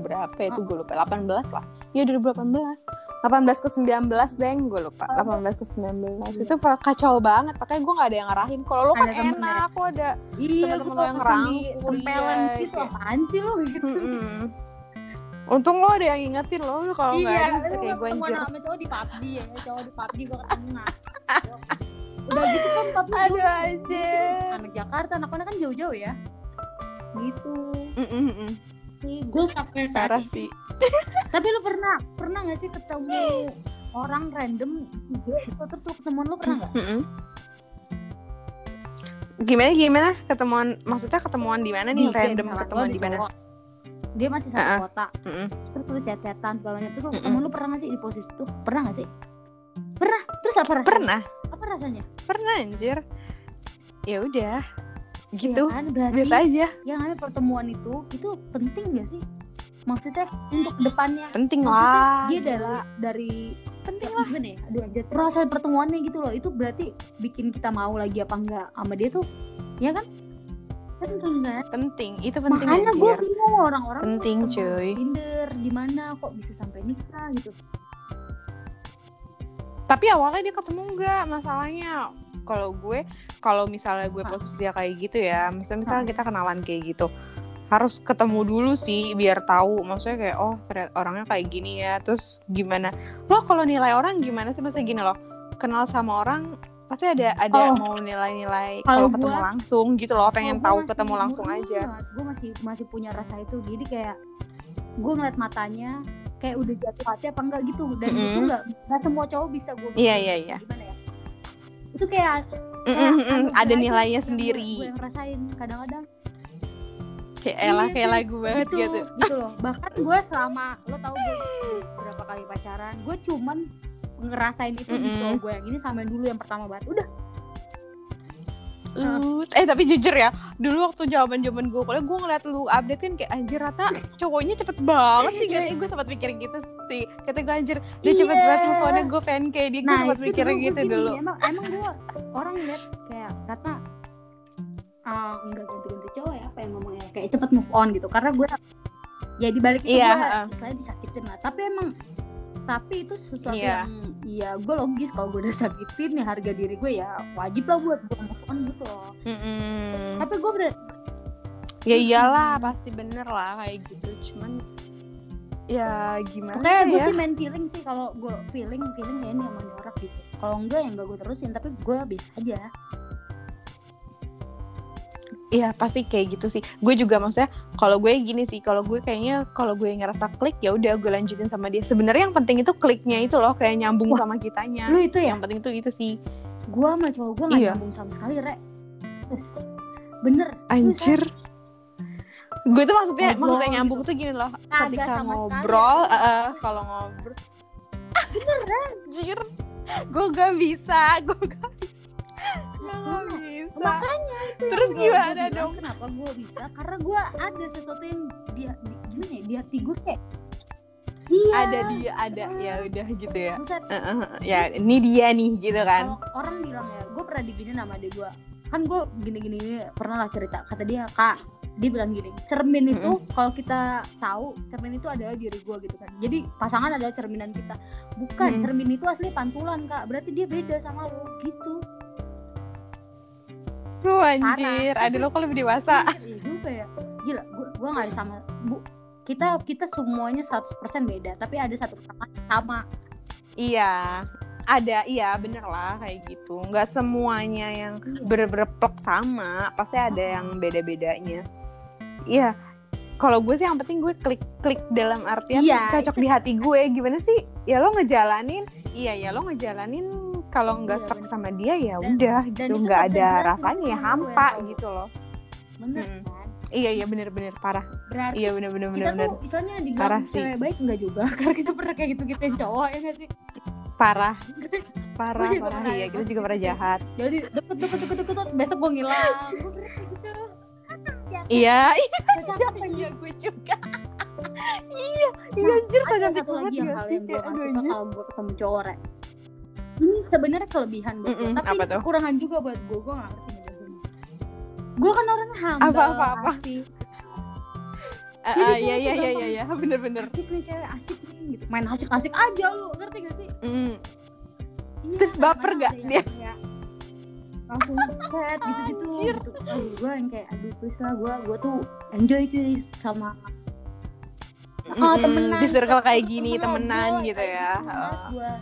berapa ya itu gue lupa 18 lah. Iya 2018. 18 ke 19 deng gue lupa. 18 ke 19. Iya. Itu parah kacau banget. Makanya gue gak ada yang ngarahin. Kalau lo kan Ada temen enak, aku ada. iya Temen-temen gue lo yang langsung di rangkul, tempelan iya, gitu apaan sih lu gitu Mm-mm. Untung lo ada yang ingetin lo kalau nggak ada iya, bisa kayak gue anjir. sama cowok di PUBG ya, cowok di PUBG gue ketemu. Udah gitu kan PUBG Aduh jauh. anjir. anak Jakarta, anak-anak kan jauh-jauh ya. Gitu. Mm-mm-mm. Sih, gue sampai saat Parah sih. Tapi lu pernah pernah gak sih ketemu orang random gitu, terus lu ketemuan lu pernah nggak? Gimana gimana ketemuan maksudnya ketemuan di mana nih Di random ketemuan lo di mana? Dia masih satu ah. kota Mm-mm. terus lu chat-chatan segala macam. Terus lu ketemu lu pernah gak sih di posisi itu? Pernah gak sih? Pernah. Terus apa rasanya? Pernah. Apa rasanya? Pernah anjir. Ya udah. Iya gitu. kan? berarti biasa aja. yang namanya pertemuan itu itu penting gak sih? Maksudnya untuk depannya penting Maksudnya lah. dia gila. dari dari penting lah. gimana ya aduh proses pertemuannya gitu loh. Itu berarti bikin kita mau lagi apa enggak sama dia tuh? Ya kan penting kan? Penting. Itu penting makanya gue bingung orang-orang Penting, cuy. Tinder di mana kok bisa sampai nikah gitu? Tapi awalnya dia ketemu nggak? Masalahnya kalau gue kalau misalnya gue Hah? posisi kayak gitu ya misalnya misalnya kita kenalan kayak gitu harus ketemu dulu sih biar tahu. Maksudnya kayak oh ternyata orangnya kayak gini ya terus gimana? Lo kalau nilai orang gimana sih? Maksudnya gini loh kenal sama orang pasti ada ada Oh. mau nilai-nilai Kalau ketemu gua- langsung gitu loh pengen tahu ketemu langsung aja. gue masih masih punya rasa itu. Jadi kayak gue ngeliat matanya kayak udah jatuh hati apa enggak gitu. Dan itu Mm-mm. enggak enggak semua cowok bisa gue Iya, iya, iya. gimana ya? Itu kayak Mm, kayak mm, mm, anugerah ada nilainya sendiri. gue yang rasain kadang-kadang. Kayak elah Iya, kayak cuy. lagu banget gitu, gitu. gitu loh. Bahkan gue selama lo tau gue berapa kali pacaran gue cuman ngerasain itu di Mm-mm. cowok gue yang ini sama yang dulu yang pertama banget. Udah. Uh, eh. tapi jujur ya dulu waktu jawaban jawaban gue kuliah gue ngeliat lu update kan kayak anjir rata cowoknya cepet banget sih. Katanya gue sempat mikir gitu sih. Kata gue anjir dia cepet Iya. banget teleponnya gue pengen kayak dia. Gue nah sempat itu mikir dulu gitu gue gini, dulu emang emang gue orang lihat kayak kata ah enggak ganti-ganti cowok ya apa yang ngomongnya kayak cepet move on gitu. Karena gue ya dibalik itu Iya, gue heeh. istilahnya disakitin lah. Tapi emang tapi itu sesuatu Iya. yang ya gue logis kalau gue udah sakitin ya harga diri gue ya wajib lah buat gue move on gitu loh Mm-mm. tapi gue ber ya iyalah pasti bener lah kayak gitu cuman ya gimana Pokoknya gue ya sih main feeling sih kalau gue feeling feeling ya ini ini orang gitu. Kalau enggak ya enggak gue terusin tapi gue bisa aja. Iya pasti kayak gitu sih. Gue juga maksudnya kalau gue gini sih, kalau gue kayaknya kalau gue ngerasa klik ya udah gue lanjutin sama dia. Sebenarnya yang penting itu kliknya itu loh kayak nyambung Wah, sama kitanya. Lu itu ya? Yang penting itu itu sih. Gue sama cowok gue nggak Iya. nyambung sama sekali rek. Bener. Anjir. Gue tuh maksudnya Ngobrol maksudnya nyambung gitu. tuh gini loh. Kagak Ketika sama ngobrol, sekali. eh, kalau ngobrol. Beneran? Anjir. Gue gak bisa, gue gak bisa. Gue gak bisa. Makanya itu Terus gimana dong? Kenapa gue bisa? Karena gue ada sesuatu yang di, di gimana ya? Di hati gue kayak Iya. Ada dia, ada ya udah gitu ya. Buset, eh, eh, ya ini dia nih gitu kan. kalau orang bilang ya, gue pernah digini nama adik gue. Kan gue gini-gini gini, pernah lah cerita. Kata dia, kak, dia bilang gini, cermin itu kalau kita tahu cermin itu adalah diri gue gitu kan. Jadi pasangan adalah cerminan kita. Bukan Mm. cermin itu asli pantulan kak. Berarti dia beda sama lo gitu. Lu anjir, ada lo kok lebih dewasa. Iya juga ya. Gila, gue gue nggak ada sama bu. Kita kita semuanya 100% beda, tapi ada satu pasangan sama. Iya, ada iya bener lah kayak gitu. Nggak semuanya yang Iya. bener-bener plek sama, pasti ada yang beda-bedanya. Iya, kalau gue sih yang penting gue klik-klik dalam artian Iya, cocok itu- di hati gue. Gimana sih? Ya lo ngejalanin, iya ya lo ngejalanin kalau nggak Iya, serak bener. sama dia ya Dan- udah dan gitu, itu nggak ada rasanya ya gue hampa gitu loh. Bener Mm-mm. kan? Iya iya bener-bener parah. Berarti Iya bener-bener kita bener-bener tuh Parah dibilang sih. cewek baik enggak juga karena kita pernah kayak gitu gituin cowok ya nggak sih parah, parah, Gue parah. pernah Iya ya, kita pas juga pernah gitu. jahat. jadi deket deket deket deket deket, besok gue ngilang gue pernah gitu Iya, apa iya gue juga. iya, iya anjir satu banget lagi yang sih? gue Kayak anjir. kalau gue ketemu cowok. Ini sebenarnya kelebihan buat gue Mm-mm, tapi apa tuh? kekurangan juga buat gue gue gak ngerti gue kan orangnya humble Apa, apa, apa? Ah, Jadi ah, cowok iya iya iya gampang. iya iya bener-bener. asik nih cewek asik nih gitu main asik asik aja lu ngerti gak sih Mm. Iya, Terus baper gak dia? langsung set gitu gitu gitu aduh gue yang kayak aduh please lah gue gue tuh enjoy cuy sama Mm-mm, temenan. Di circle kayak gini Temen temenan ngobrol, gitu ya. gitu, Oh. gua.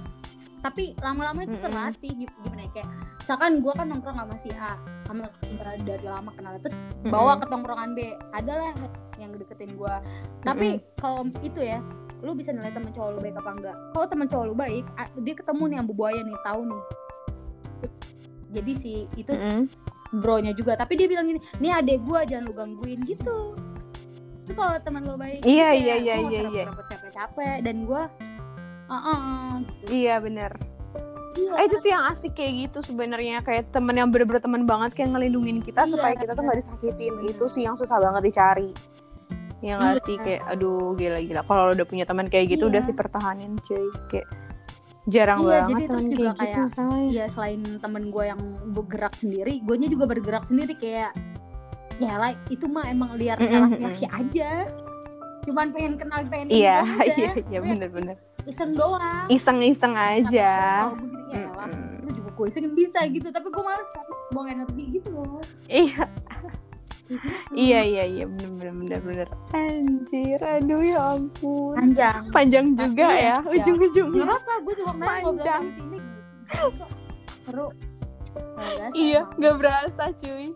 Tapi lama-lama itu terlatih gitu gimana ya kayak misalkan gue kan nongkrong sama si A sama dari lama kenal terus bawa ke tongkrongan B adalah yang deketin gue tapi kalau itu ya lu bisa nilai temen cowok lu baik apa enggak. Kalau temen cowok lu baik dia ketemu nih yang buaya nih tahu nih. Jadi si itu Mm-mm. bronya juga. Tapi dia bilang gini nih adek gue jangan lu gangguin gitu. Itu kalau teman lo baik Iya, iya, iya, nggak iya, iya. repot-repot capek-capek. Dan gue uh Iya bener. Eh itu sih yang asik kayak gitu sebenarnya kayak temen yang bener-bener temen banget kayak ngelindungin kita Iya. supaya kita tuh nggak disakitin Bener. itu sih yang susah banget dicari ya nggak Iya. sih kayak aduh gila-gila kalau udah punya teman kayak gitu Iya. udah sih pertahanin cuy kayak jarang Iya, banget jadi terus temen juga kayak gitu kayak- masalahnya. Iya selain temen gue yang bergerak sendiri, gue juga bergerak sendiri kayak ya lah itu mah emang liar Mm, mm, laki aja. Cuman pengen kenal pengen iya iya iya Gue bener-bener iseng doang. iseng-iseng aja Kalau gue gitu ya Mm-mm. lu juga gue isengin bisa gitu, tapi gue males kan buang energi gitu loh. iya iya iya iya bener bener bener bener anjir aduh ya ampun Panjang. panjang juga Iya, ya ujung-ujungnya Gak apa-apa, gue juga main Panjang. sini gitu. Seru. Iya, nggak berasa cuy.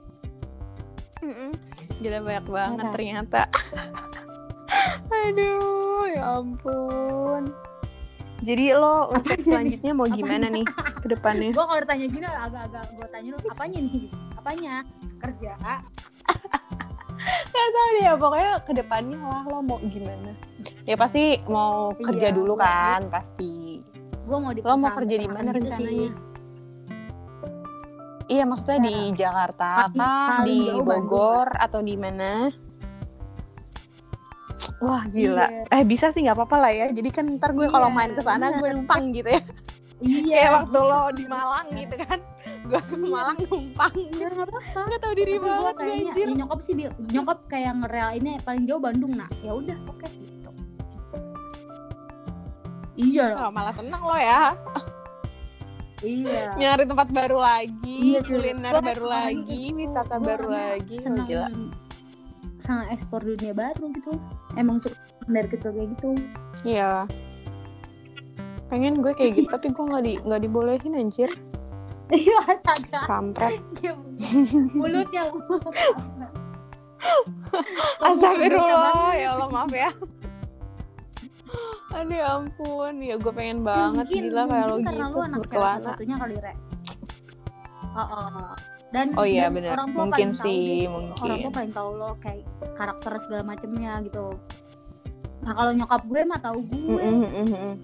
Gila banyak banget ternyata. Aduh, ya ampun. Jadi lo untuk selanjutnya mau gimana nih ke depannya? gue kalau ditanya gini agak-agak gue tanya lu apanya nih apanya kerja Gak tau deh ya, pokoknya ke depannya lah lo mau gimana. Ya pasti mau kerja Iya, dulu iya. kan, pasti. gue mau di Lo mau kerja di peternakan mana gitu rencananya? sih. Iya, maksudnya di Jakarta paling di Bogor atau di mana? Wah gila. Iya. Eh bisa sih nggak apa-apa lah ya. Jadi kan ntar gue kalau Iya, main ke sana bener. gue numpang gitu ya. iya Kayak waktu lo di Malang gitu kan. Gue ke Malang numpang. Biar nggak apa-apa Gak tau diri Tapi banget gue anjir. ya nyokap sih nyokap kayak ngereal ini paling jauh Bandung nah ya udah oke gitu iya loh Oh, malah seneng lo ya. iya Nyari tempat baru lagi, Iya, kuliner baru lagi, gitu. wisata baru lagi. Seneng Gila. Sangat ekspor dunia baru gitu emang suka dari kecil kayak gitu Iya. Pengen gue kayak gitu tapi gue nggak di nggak dibolehin anjir. iya ada Kampret. mulutnya Astagfirullah, ya Allah maaf ya. Aduh ya ampun, ya gue pengen banget gila kayak lo karena gitu lu anak cewek berkelana. satu-satunya kali re oh, oh. Dan Oh iya dan benar, orang tua mungkin paling tahu sih, orang mungkin. tua paling tahu lo kayak karakter segala macemnya gitu nah kalau nyokap gue mah tahu gue Mm, mm, mm, mm.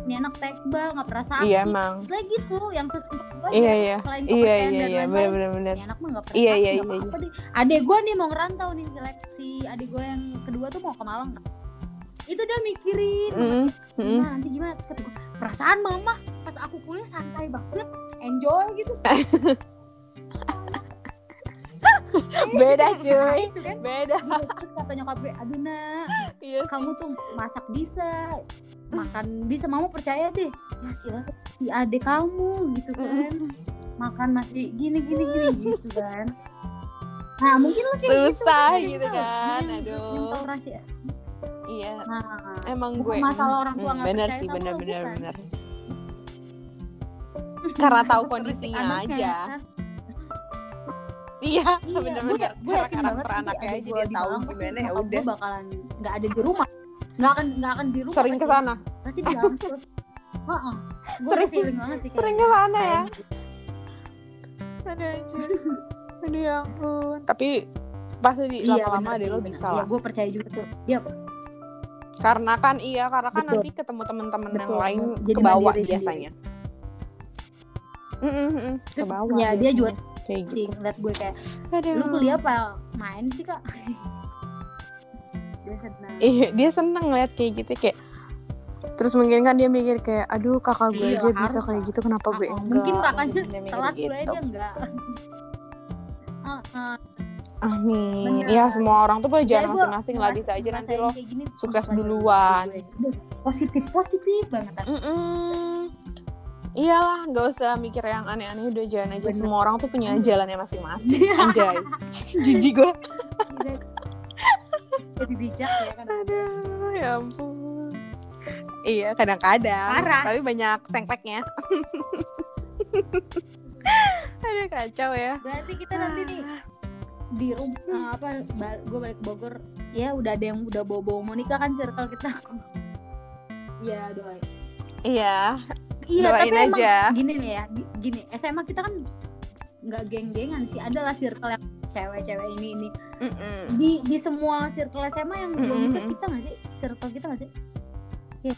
ini anak tekbal nggak pernah sakit Iya emang. Terus gitu yang sesuatu Iya iya. selain Iya kepercayaan iya dan iya, lain-lain, benar benar benar. ini anak mah nggak pernah Iya, sakit iya, nggak iya, apa-apa deh adek gue nih mau ngerantau nih seleksi adik gue yang kedua tuh mau ke Malang itu dia mikirin Mm, mm. gimana nanti gimana terus kata gue perasaan mama pas aku kuliah santai banget enjoy gitu Beda cuy. itu kan Beda. gitu. terus kata nyokap gue aduh nak Iya kamu tuh masak bisa makan bisa mama percaya deh ya silakan si adik kamu gitu kan makan masih gini gini gini gitu kan nah mungkin lo kayak Susah gitu, gitu kan, yang- yang aduh. tahu rahasia Iya. nah Emang gue masalah orang tua Mm, bener sih bener bener bukan. bener. Karena tahu kondisinya aja. Iya, Iya, gue bener. gue Karena yakin banget anaknya aja gue dia di tahu gimana ya udah. gue bakalan nggak ada di rumah nggak akan nggak akan di rumah Sering ke pasti. sana. pasti di kampus Heeh. gue Sering- feeling banget sih sering kayaknya. ke sana ya? Aduh anjir. Aduh ya ampun. Tapi pasti di Iya, lama-lama deh lo bisa Iya, lah. gue percaya juga tuh. Iya, Karena kan iya, karena kan Betul. nanti ketemu teman-teman yang lain Jadi ke bawah biasanya. Mm, mm, ke bawah. ya, dia juga kayak sih gitu. ngeliat gue kayak, Aduh. lu kuliah apa main sih kak? dia senang. Iya, dia seneng ngeliat kayak gitu kayak Terus mungkin kan dia mikir kayak, aduh kakak gue Iya, aja bisa kayak gitu, kenapa gue Oh, enggak? mungkin kakaknya telat gitu. dia enggak. Ah, ah. Amin. Bener. Ya semua orang tuh jalan gua masing-masing lah, bisa aja nanti lo sukses duluan. gue. Positif, positif banget. Mm-mm. Iyalah, nggak usah mikir yang aneh-aneh udah jalan aja. Bener. Semua orang tuh punya jalannya masing-masing. Anjay. Jijik gue. Jadi bijak ya kan. Aduh, ya ampun. Iya, kadang-kadang. Parah. Tapi banyak sengkleknya. Aduh, kacau ya. Berarti kita nanti nih di rumah apa gue balik Bogor ya udah ada yang udah bawa bawa Monica kan circle kita Iya doain Iya, iya Doain tapi emang aja. gini nih ya gi- gini SMA kita kan nggak geng-gengan sih adalah circle yang cewek-cewek ini ini Mm-mm. di di semua circle SMA yang belum Mm-mm. nikah kita nggak sih circle kita nggak sih Iya.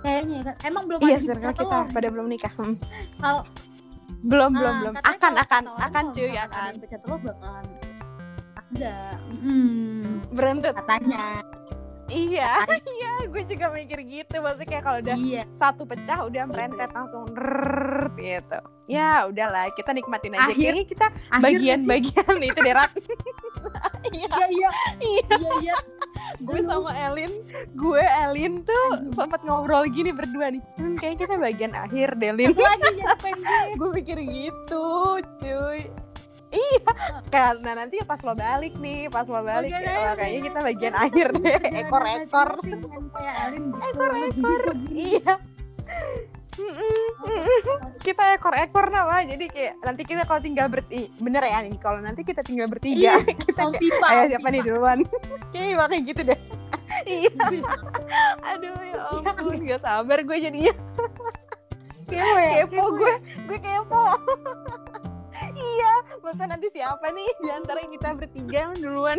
kayaknya ya kan emang belum iya circle kita telur. pada belum nikah Mm. kalau belum belum ah, belum akan akan akan cuy akan pecat telur bakalan ada hmm, berentut katanya iya iya gue juga mikir gitu. Maksudnya kayak kalau udah iya. satu pecah udah merentet langsung rrrr, gitu. Ya udahlah kita nikmatin aja. Akhir- kayaknya kita bagian-bagian itu derat iya iya. Iya. Iya iya. Gue sama Elin gue Elin tuh sempat ngobrol gini berdua nih. Hmm, kayaknya kita bagian akhir deh Lin. Lagi gue. Gue mikir gitu cuy iya karena nanti pas lo balik nih pas lo balik Bagian ya, kayaknya ya. kita bagian akhir deh ekor-ekor kayak Alin gitu ekor-ekor iya kita ekor-ekor nama jadi kayak nanti kita kalau tinggal bertiga bener ya nih kalau nanti kita tinggal bertiga Iya, kita kayak pipa ayo siapa pipa. nih duluan kayaknya bakal gitu deh iya aduh ya ampun gak sabar gue jadinya kepo ya kepo gue gue kepo iya masa nanti siapa nih di antara kita bertiga yang duluan?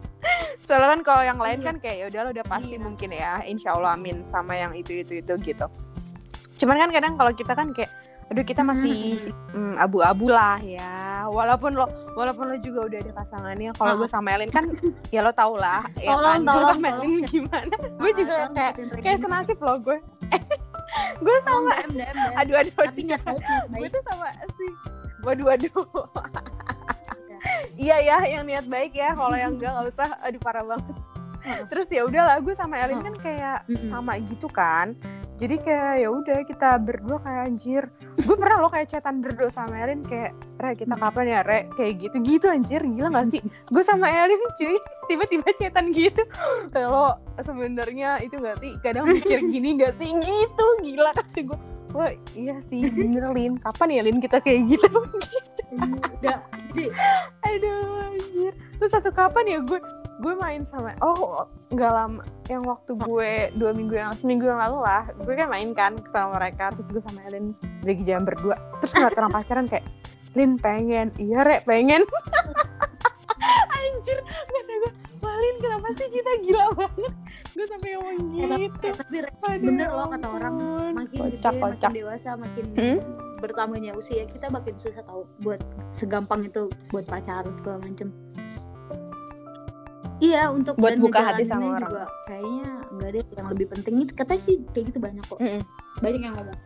Soalnya kan kalau yang lain kan kayak ya udah udah pasti Iya. mungkin ya insya Allah amin sama yang itu itu itu gitu. Cuman kan kadang kalau kita kan kayak aduh kita masih mm, abu-abu lah ya. Walaupun lo walaupun lo juga udah ada pasangannya kalau Ah. gue sama Elin kan ya lo tau lah ya Tolong, kan gue tolong, sama tolong. Elin gimana gue juga Tolong kayak kayak senasib loh gue gue sama aduh aduh tapi aduh. gue tuh sama sih waduh waduh. Iya. Ya yang niat baik ya. Kalau yang enggak nggak usah. Aduh parah banget. Terus ya udahlah gue sama Elin kan kayak sama gitu kan. Jadi kayak ya udah kita berdua kayak anjir. Gue pernah lo kayak chatan berdua sama Elin kayak re kita kapan ya re? Kayak gitu gitu anjir. Gila gak sih? Gue sama Elin cuy tiba-tiba chatan gitu. Kalau sebenarnya itu gak sih? Kadang mikir gini gak sih? Gitu gila. Kata gue wah iya sih bener Lin. Kapan ya Lin kita kayak gitu? Udah jadi aduh anjir. Terus satu kapan ya gue gue main sama oh nggak lama yang waktu gue dua minggu yang seminggu yang lalu lah gue kan main kan sama mereka terus gue sama Ellen lagi jam berdua. Terus ngeliat orang pacaran kayak Lin pengen. Iya rek pengen. Anjir kata gue wah Lin kenapa sih kita gila banget? Gue sampai ngomong Eh, tapi- gitu eh, tapi Aduh, bener loh kata orang. makin kocak gede kocak. makin dewasa makin Hmm? bertambahnya usia kita makin susah tau buat segampang itu buat pacaran segala macem. Iya untuk Buat buka hati sama orang. juga kayaknya enggak deh yang lebih penting. Itu katanya sih kayak gitu banyak kok. Mm-mm. banyak yang ngomong.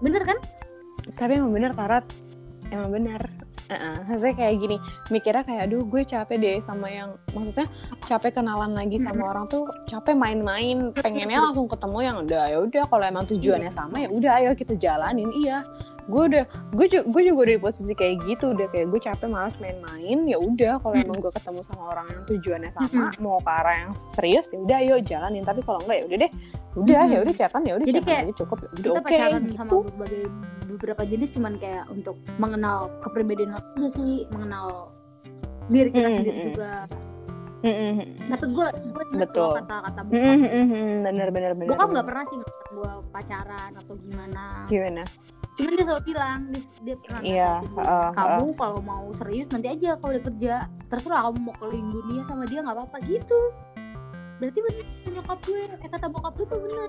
Bener kan? Tapi emang bener Tarat emang bener Heeh, maksudnya kayak gini mikirnya kayak aduh gue capek deh sama yang maksudnya capek kenalan lagi sama orang tuh capek main-main pengennya langsung ketemu yang udah ya udah kalau emang tujuannya sama ya udah ayo kita jalanin. Iya gue udah gue juga gue juga udah di posisi kayak gitu udah kayak gue capek malas main-main ya udah kalau Mm. emang gue ketemu sama orang yang tujuannya sama mau ke arah yang serius ya udah ayo jalanin tapi kalau enggak ya udah deh. Udah ya udah chatan ya udah kayak aja cukup ya udah kita oke pacaran sama gitu. berbagai beberapa jenis cuman kayak untuk mengenal kepribadian aja sih mengenal diri kita sendiri juga. Mm-mm. tapi gue gue Betul. kata-kata bokap Mm, mm, mm, bener bener bener bokap nggak pernah sih gue pacaran atau gimana. Gimana cuman dia selalu bilang dia, dia pernah Iya, nasihatin gue, heeh, kamu kalau mau serius nanti aja kalau udah kerja terserah kamu mau keliling dunia sama dia nggak apa-apa gitu berarti bener nyokap gue eh kata bokap tuh tuh bener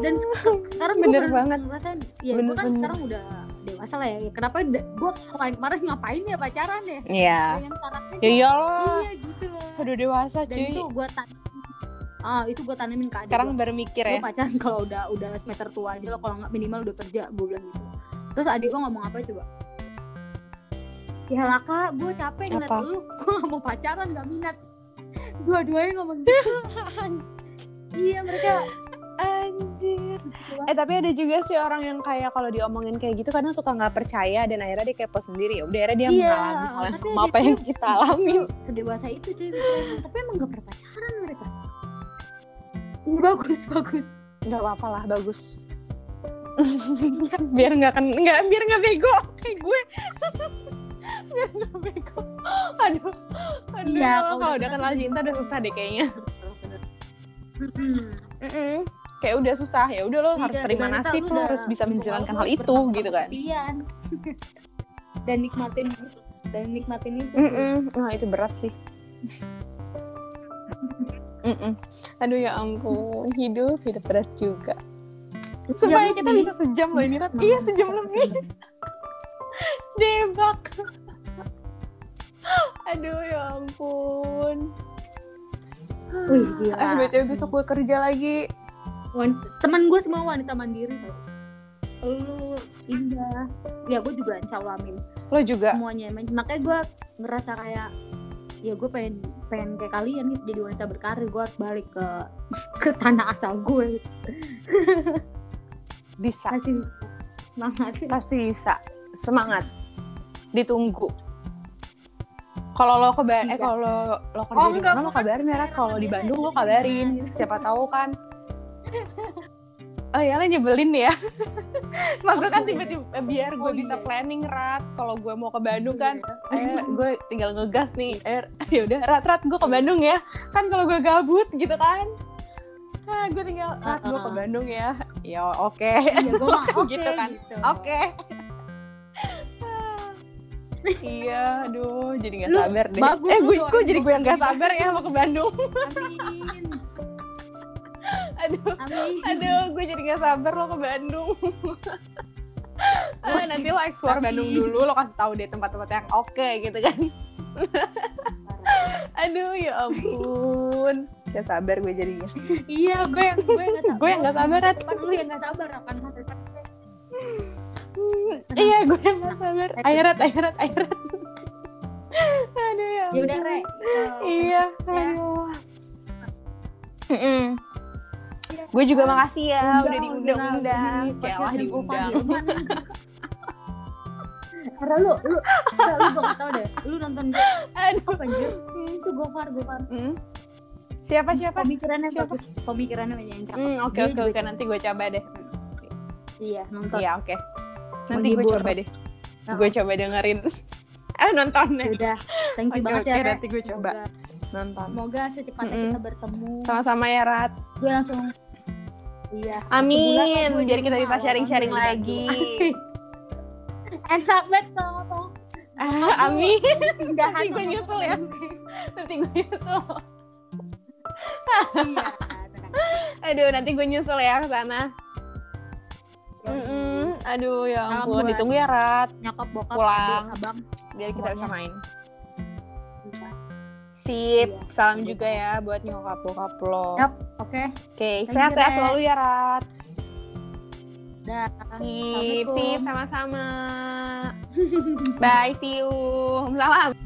dan sekarang, sekarang gue Bener baru banget. ngerasain ya gue Bener, kan bener. sekarang udah dewasa lah ya, ya kenapa gue selain kemarin ngapain ya pacaran ya Iya. karakter Ya iyalah. iya gitu loh Udah dewasa dan cuy. itu gue tan ah itu gue tanemin ke adik Sekarang gua. baru mikir Lo ya. pacaran kalau udah udah semester tua aja lo kalau nggak minimal udah kerja gue bilang gitu. Terus adik gue ngomong apa coba? Ya lah kak gue capek ngeliat lu. Gue gak mau pacaran gak minat. Dua-duanya ngomong gitu. Iya mereka Anjir. Eh tapi ada juga sih orang yang kayak kalau diomongin kayak gitu kadang suka nggak percaya dan akhirnya dia kepo sendiri. Ya udah akhirnya dia Iya, mengalami hal yang sama apa yang kita alamin. Tuh, sedewasa itu cuy. Tapi emang gak pernah pacaran mereka ini bagus bagus Nggak apa-apa lah bagus. biar nggak kan nggak biar nggak bego kayak gue. biar nggak bego. Aduh. Aduh. Iya, kalau kalau udah, kenal cinta udah susah deh kayaknya. Mm-mm. Mm-mm. Kayak udah susah ya udah lo harus Iya, terima nasib lo harus bisa menjalankan hal itu gitu kan. dan nikmatin dan nikmatin itu Mm-mm. Nah itu berat sih. Mm-mm. Aduh ya ampun, hidup hidup berat juga. Supaya kita lebih. bisa sejam loh ini Rat. Iya sejam lebih. Debak. Aduh ya ampun. Wih, gila. Eh BTW besok gue kerja lagi. Teman gue semua wanita mandiri tau. lu indah ya gue juga insya Allah amin Lo juga. semuanya makanya gue ngerasa kayak ya gue pengen pengen kayak kalian gitu jadi wanita berkarir gue harus balik ke ke tanah asal gue Bisa. pasti semangat Pasti bisa. Semangat. Ditunggu. Kalau lo kebar eh Iya. kalau lo kerja Oh, di mana lo kabarin ya. Kalau di Bandung lo kabarin. Siapa tahu kan. Oh ya nyebelin ya. Maksudnya kan iya. tiba-tiba biar gue Oh, bisa iya. planning Rat. Kalau gue mau ke Bandung kan, Iya. eh gue tinggal ngegas nih. Eh ya udah Rat Rat gue ke Bandung ya. Kan kalau gue gabut gitu kan. Nah, gue tinggal Rat gue ke Uh-uh. Bandung ya. Ya oke. iya gue Gitu kan. gitu. Oke. iya, aduh, jadi gak sabar deh. bagus eh, gue, gue jadi gue yang gak sabar ya mau ke Bandung. Aduh, amin aduh, gue jadi gak sabar lo ke Bandung. ah, nanti lo explore Tapi- Bandung dulu, lo kasih tahu deh tempat-tempat yang oke gitu kan. aduh, ya ampun. Gak sabar gue jadinya. iya gue gue nggak sabar Gue yang gak sabar, Rat. Depan lu yang nggak sabar akan Iya, gue yang gak sabar. Ayo, Rat, ayo, Rat, ayo, Rat. aduh, ya ya udah ampun. re Iya, Ya. aduh. Mm-mm. Iya. Gue juga makasih ya Undang, udah diundang-undang. di Celah diundang. Era lu, lu, lu gue gak tau deh. Lu nonton Aduh. apa anjir? Itu Gofar, Gofar. Mm. Siapa siapa? Pemikirannya Siapa? bagus. Pemikirannya banyak yang cakep. Hmm, oke oke oke nanti gue coba deh. Iya, nonton. Iya oke. Nanti gue coba deh. Nah. Gue coba dengerin. Eh nontonnya. Ya Udah, thank you Oke, banget oke, ya, Re. nanti gue coba. Semoga, Nonton. semoga secepatnya Mm-mm. kita bertemu. Sama-sama ya Rat. Gue langsung Iya. Amin. sebulan lah gue Biar di kita bisa sharing-sharing lagi. Asik. Enak banget kalau ngomong. Ah, amin. Nanti gue nyusul ya. Nanti gue nyusul. Iya. Aduh, nanti gue nyusul ya ke sana. Yoi. Mm-mm. Aduh, ya ampun. Ditunggu ya Rat. Nyokap bokap Pulang. adik, abang. Biar kita bisa main. Sip, Iya. salam juga ya buat nyokap bokap lo. Yap. Oke. Oke, Thank sehat-sehat selalu ya Rat. Dah. Sip, sip, sama-sama. Bye, see you. Salam.